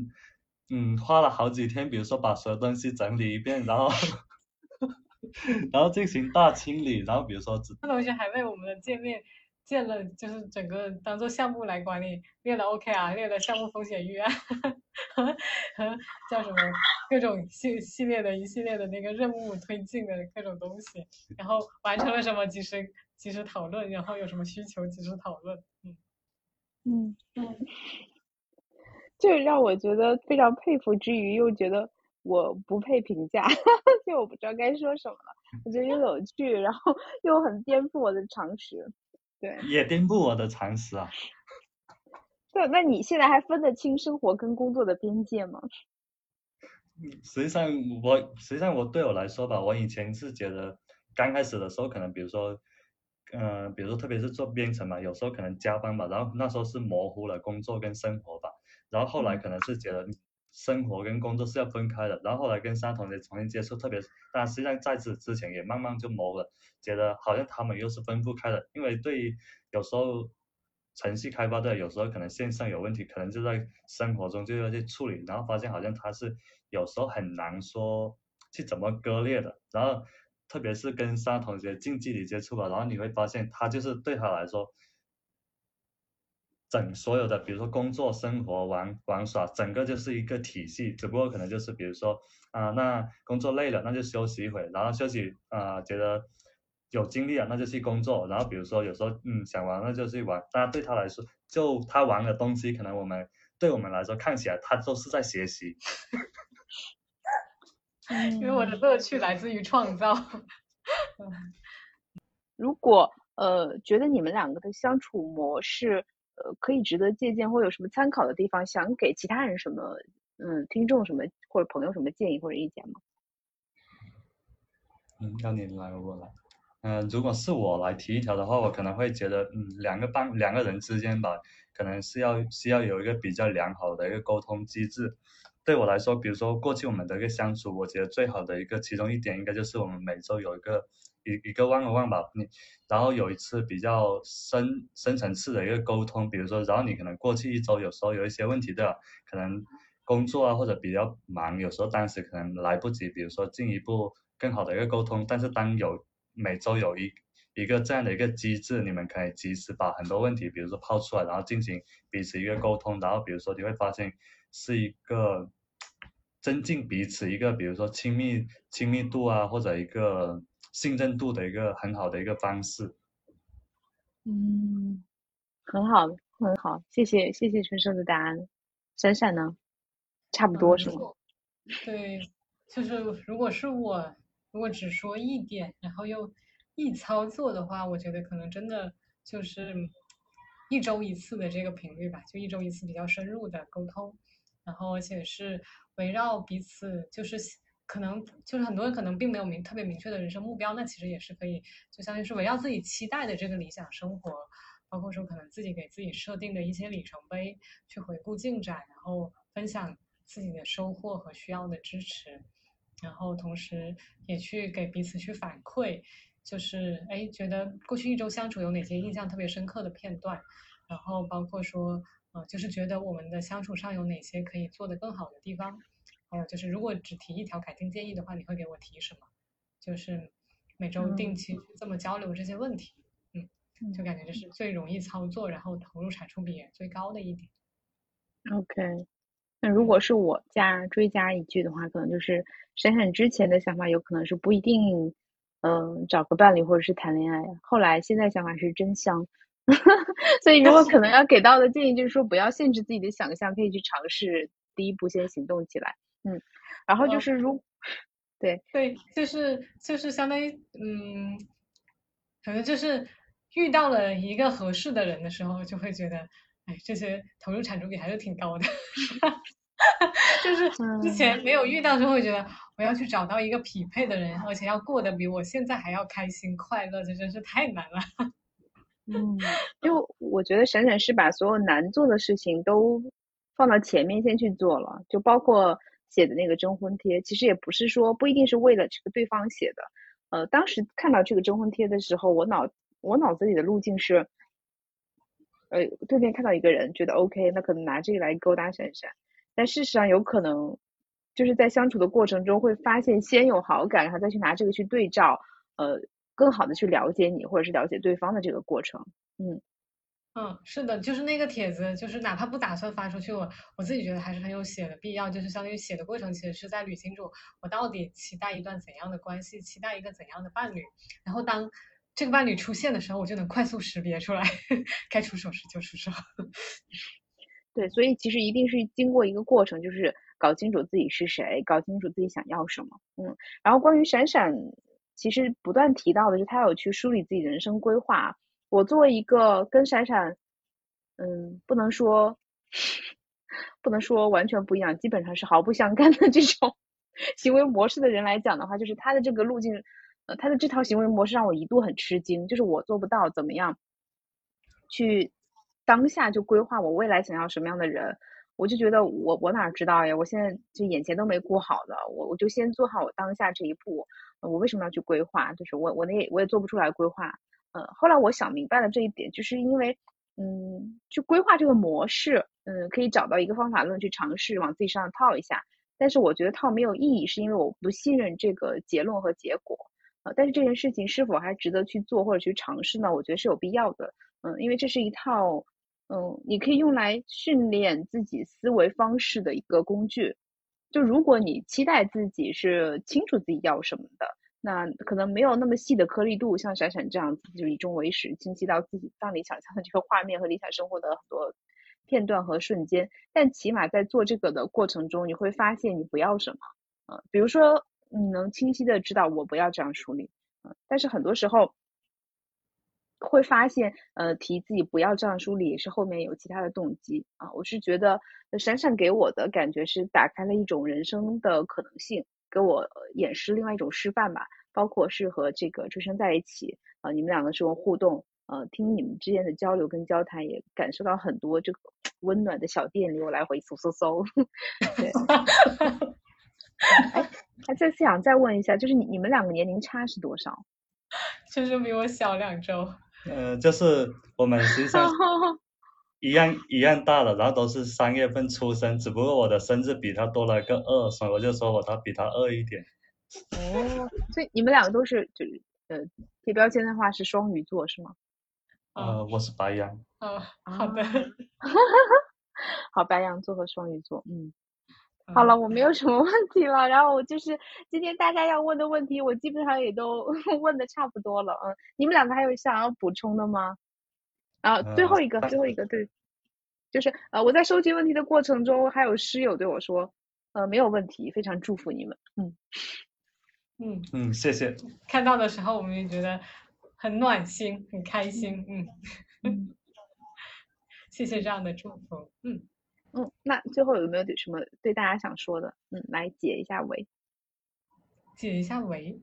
嗯，花了好几天，比如说把所有东西整理一遍，然后。然后进行大清理，然后比如说，这同学还为我们的界面建了，就是整个当做项目来管理，列了 OKR，列了项目风险预案，和叫什么各种系系列的一系列的那个任务推进的各种东西，然后完成了什么及时及时讨论，然后有什么需求及时讨论，嗯嗯嗯，就让我觉得非常佩服之余，又觉得。我不配评价，就我不知道该说什么了。我觉得又有趣，然后又很颠覆我的常识，对。也颠覆我的常识啊。对，那你现在还分得清生活跟工作的边界吗？实际上，我实际上我对我来说吧，我以前是觉得刚开始的时候，可能比如说，嗯，比如说特别是做编程嘛，有时候可能加班吧，然后那时候是模糊了工作跟生活吧，然后后来可能是觉得。生活跟工作是要分开的，然后后来跟三同学重新接触，特别，但实际上在此之前也慢慢就模了，觉得好像他们又是分不开的，因为对于有时候程序开发的，有时候可能线上有问题，可能就在生活中就要去处理，然后发现好像他是有时候很难说去怎么割裂的，然后特别是跟三同学近距离接触吧，然后你会发现他就是对他来说。整所有的，比如说工作、生活、玩玩耍，整个就是一个体系。只不过可能就是，比如说啊，那工作累了，那就休息一会，然后休息啊，觉得有精力了，那就去工作。然后比如说有时候嗯想玩，那就去玩。那对他来说，就他玩的东西，可能我们对我们来说看起来他都是在学习。因为我的乐趣来自于创造。如果呃觉得你们两个的相处模式。呃，可以值得借鉴或有什么参考的地方？想给其他人什么，嗯，听众什么或者朋友什么建议或者意见吗？嗯，要你来我来。嗯，如果是我来提一条的话，我可能会觉得，嗯，两个帮两个人之间吧，可能是要需要有一个比较良好的一个沟通机制。对我来说，比如说过去我们的一个相处，我觉得最好的一个其中一点，应该就是我们每周有一个。一一个万个万吧，你然后有一次比较深深层次的一个沟通，比如说，然后你可能过去一周有时候有一些问题的，可能工作啊或者比较忙，有时候当时可能来不及，比如说进一步更好的一个沟通，但是当有每周有一一个这样的一个机制，你们可以及时把很多问题，比如说抛出来，然后进行彼此一个沟通，然后比如说你会发现是一个 增进彼此一个，比如说亲密亲密度啊或者一个。信任度的一个很好的一个方式，嗯，很好，很好，谢谢谢谢春生的答案。闪闪呢？差不多是吗？对，就是如果是我，如果只说一点，然后又一操作的话，我觉得可能真的就是一周一次的这个频率吧，就一周一次比较深入的沟通，然后而且是围绕彼此，就是可能就是很多人可能并没有明特别明确的人生目标，那其实也是可以，就相当于是围绕自己期待的这个理想生活，包括说可能自己给自己设定的一些里程碑，去回顾进展，然后分享自己的收获和需要的支持，然后同时也去给彼此去反馈，就是哎觉得过去一周相处有哪些印象特别深刻的片段，然后包括说呃就是觉得我们的相处上有哪些可以做得更好的地方。还有就是，如果只提一条改进建议的话，你会给我提什么？就是每周定期这么交流这些问题，嗯，就感觉这是最容易操作，然后投入产出比最高的一点。OK，那如果是我加追加一句的话，可能就是闪闪之前的想法有可能是不一定，嗯，找个伴侣或者是谈恋爱。后来现在想法是真香，所以如果可能要给到的建议就是说，不要限制自己的想象，可以去尝试，第一步先行动起来。嗯，然后就是如，对对，就是就是相当于嗯，可能就是遇到了一个合适的人的时候，就会觉得，哎，这些投入产出比还是挺高的。就是之前没有遇到，就会觉得我要去找到一个匹配的人，而且要过得比我现在还要开心快乐，这真是太难了。嗯，就 我觉得闪闪是把所有难做的事情都放到前面先去做了，就包括。写的那个征婚贴，其实也不是说不一定是为了这个对方写的。呃，当时看到这个征婚贴的时候，我脑我脑子里的路径是，呃，对面看到一个人觉得 OK，那可能拿这个来勾搭闪闪。但事实上有可能就是在相处的过程中会发现先有好感，然后再去拿这个去对照，呃，更好的去了解你或者是了解对方的这个过程。嗯。嗯，是的，就是那个帖子，就是哪怕不打算发出去，我我自己觉得还是很有写的必要。就是相当于写的过程，其实是在捋清楚我到底期待一段怎样的关系，期待一个怎样的伴侣。然后当这个伴侣出现的时候，我就能快速识别出来，该出手时就出手。对，所以其实一定是经过一个过程，就是搞清楚自己是谁，搞清楚自己想要什么。嗯，然后关于闪闪，其实不断提到的是他有去梳理自己人生规划。我作为一个跟闪闪，嗯，不能说 不能说完全不一样，基本上是毫不相干的这种 行为模式的人来讲的话，就是他的这个路径，呃，他的这套行为模式让我一度很吃惊，就是我做不到怎么样去当下就规划我未来想要什么样的人，我就觉得我我哪知道呀？我现在就眼前都没顾好的，我我就先做好我当下这一步，我为什么要去规划？就是我我那我也做不出来规划。嗯，后来我想明白了这一点，就是因为，嗯，去规划这个模式，嗯，可以找到一个方法论去尝试往自己身上套一下。但是我觉得套没有意义，是因为我不信任这个结论和结果。呃，但是这件事情是否还值得去做或者去尝试呢？我觉得是有必要的。嗯，因为这是一套，嗯，你可以用来训练自己思维方式的一个工具。就如果你期待自己是清楚自己要什么的。那可能没有那么细的颗粒度，像闪闪这样子，就以终为始，清晰到自己当你想象的这个画面和理想生活的很多片段和瞬间。但起码在做这个的过程中，你会发现你不要什么，呃，比如说你能清晰的知道我不要这样处理，嗯，但是很多时候会发现，呃，提自己不要这样梳理，也是后面有其他的动机啊。我是觉得闪闪给我的感觉是打开了一种人生的可能性。给我演示另外一种示范吧，包括是和这个追生在一起，呃，你们两个这种互动，呃，听你们之间的交流跟交谈，也感受到很多这个温暖的小电流来回嗖嗖嗖。对，哎，那这次想再问一下，就是你你们两个年龄差是多少？就是比我小两周。呃，就是我们实际上。一样一样大的，然后都是三月份出生，只不过我的生日比他多了个二，所以我就说我他比他二一点。哦，所以你们两个都是就是呃贴标签的话是双鱼座是吗？呃，我是白羊。哦，好的。好，白羊座和双鱼座，嗯，好了，我没有什么问题了。然后我就是今天大家要问的问题，我基本上也都 问的差不多了。嗯，你们两个还有想要补充的吗？啊，最后一个，最后一个，对，就是呃，我在收集问题的过程中，还有室友对我说，呃，没有问题，非常祝福你们，嗯，嗯嗯，谢谢。看到的时候，我们也觉得很暖心，很开心，嗯嗯，谢谢这样的祝福，嗯嗯，那最后有没有什么对大家想说的？嗯，来解一下围。解一下围，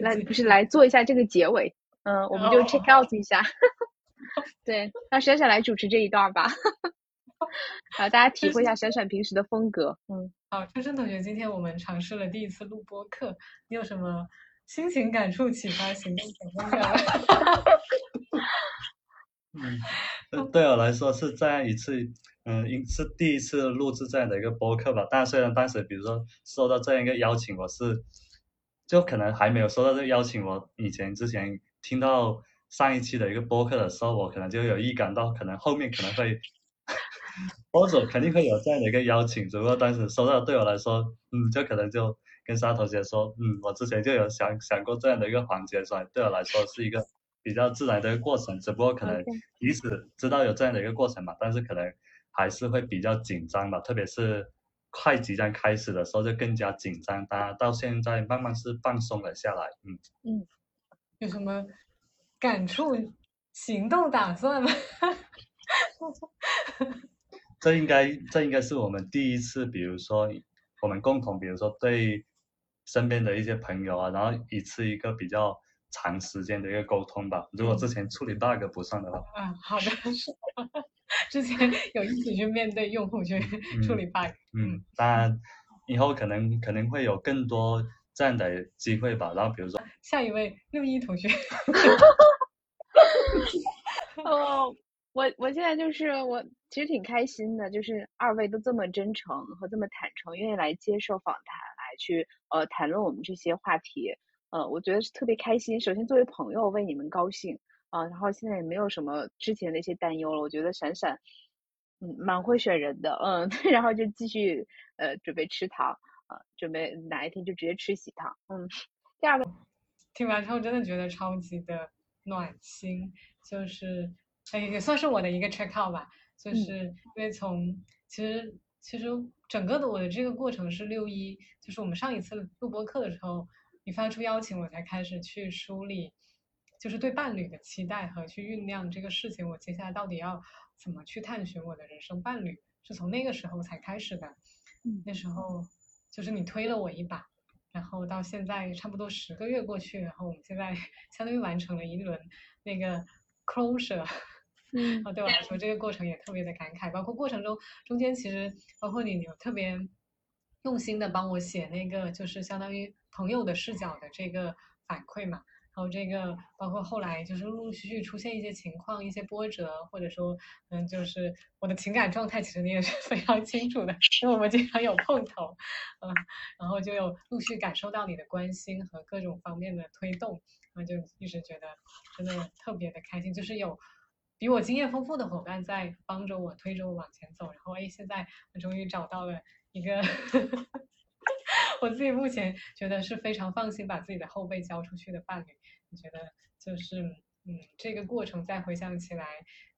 来不是来做一下这个结尾，嗯，我们就 check out 一下，对，让闪闪来主持这一段吧，好，大家体会一下闪闪平时的风格，嗯，好，春生同学，今天我们尝试了第一次录播课，你有什么心情感触、启发、行动分享？嗯，对我来说是这样一次，嗯，应是第一次录制这样的一个播客吧。但虽然当时，比如说收到这样一个邀请，我是就可能还没有收到这个邀请，我以前之前听到上一期的一个播客的时候，我可能就有预感到，可能后面可能会，或者肯定会有这样的一个邀请。只不过当时收到，对我来说，嗯，就可能就跟沙同学说，嗯，我之前就有想想过这样的一个环节，所以对我来说是一个。比较自然的一个过程，只不过可能即使知道有这样的一个过程嘛，但是可能还是会比较紧张吧，特别是快即将开始的时候就更加紧张。大家到现在慢慢是放松了下来，嗯嗯，有什么感触、行动打算吗？这应该这应该是我们第一次，比如说我们共同，比如说对身边的一些朋友啊，然后一次一个比较。长时间的一个沟通吧，如果之前处理 bug 不算的话。嗯，好的。之前有一起去面对用户去处理 bug。嗯，当然以后可能可能会有更多这样的机会吧。然后比如说下一位六一同学。哦，我我现在就是我其实挺开心的，就是二位都这么真诚和这么坦诚，愿意来接受访谈，来去呃谈论我们这些话题。呃，我觉得是特别开心。首先，作为朋友为你们高兴啊，然后现在也没有什么之前的一些担忧了。我觉得闪闪，嗯，蛮会选人的，嗯，然后就继续呃准备吃糖啊，准备哪一天就直接吃喜糖，嗯。第二个，听完之后真的觉得超级的暖心，就是哎也算是我的一个 check out 吧，就是因为从其实其实整个的我的这个过程是六一，就是我们上一次录播课的时候。你发出邀请，我才开始去梳理，就是对伴侣的期待和去酝酿这个事情。我接下来到底要怎么去探寻我的人生伴侣，是从那个时候才开始的。那时候就是你推了我一把，然后到现在差不多十个月过去，然后我们现在 相当于完成了一轮那个 closure。嗯，对我来说，这个过程也特别的感慨。包括过程中中间其实包括你有特别用心的帮我写那个，就是相当于。朋友的视角的这个反馈嘛，然后这个包括后来就是陆陆续续出现一些情况、一些波折，或者说，嗯，就是我的情感状态，其实你也是 非常清楚的，因为我们经常有碰头，嗯，然后就有陆续感受到你的关心和各种方面的推动，然后就一直觉得真的特别的开心，就是有比我经验丰富的伙伴在帮着我推着我往前走，然后哎，现在我终于找到了一个。我自己目前觉得是非常放心把自己的后背交出去的伴侣，我觉得就是嗯，这个过程再回想起来，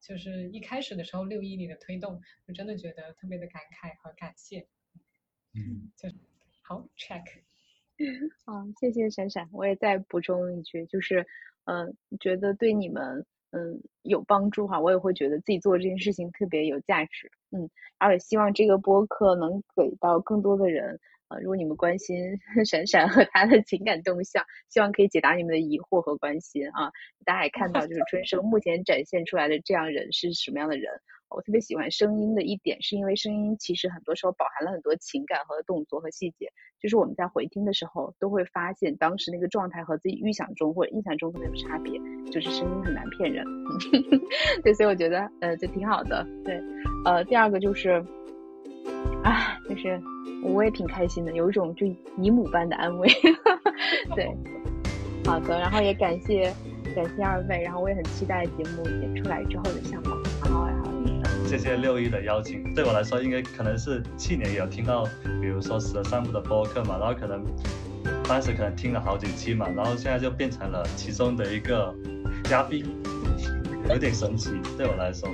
就是一开始的时候六一你的推动，我真的觉得特别的感慨和感谢。嗯，就好 check。好，谢谢闪闪，我也再补充一句，就是嗯，觉得对你们嗯有帮助哈，我也会觉得自己做这件事情特别有价值，嗯，然后也希望这个播客能给到更多的人。如果你们关心 闪闪和他的情感动向，希望可以解答你们的疑惑和关心啊！大家也看到，就是春生目前展现出来的这样人是什么样的人。我特别喜欢声音的一点，是因为声音其实很多时候饱含了很多情感和动作和细节，就是我们在回听的时候都会发现当时那个状态和自己预想中或者印象中可能有差别，就是声音很难骗人。对，所以我觉得呃，就挺好的。对，呃，第二个就是。啊，就是我也挺开心的，有一种就姨母般的安慰。对，好的，然后也感谢感谢二位，然后我也很期待节目演出来之后的效果。然后，然后谢谢六一的邀请，对我来说，应该可能是去年有听到，比如说十三部的播客嘛，然后可能当时可能听了好几期嘛，然后现在就变成了其中的一个嘉宾，有点神奇，对我来说。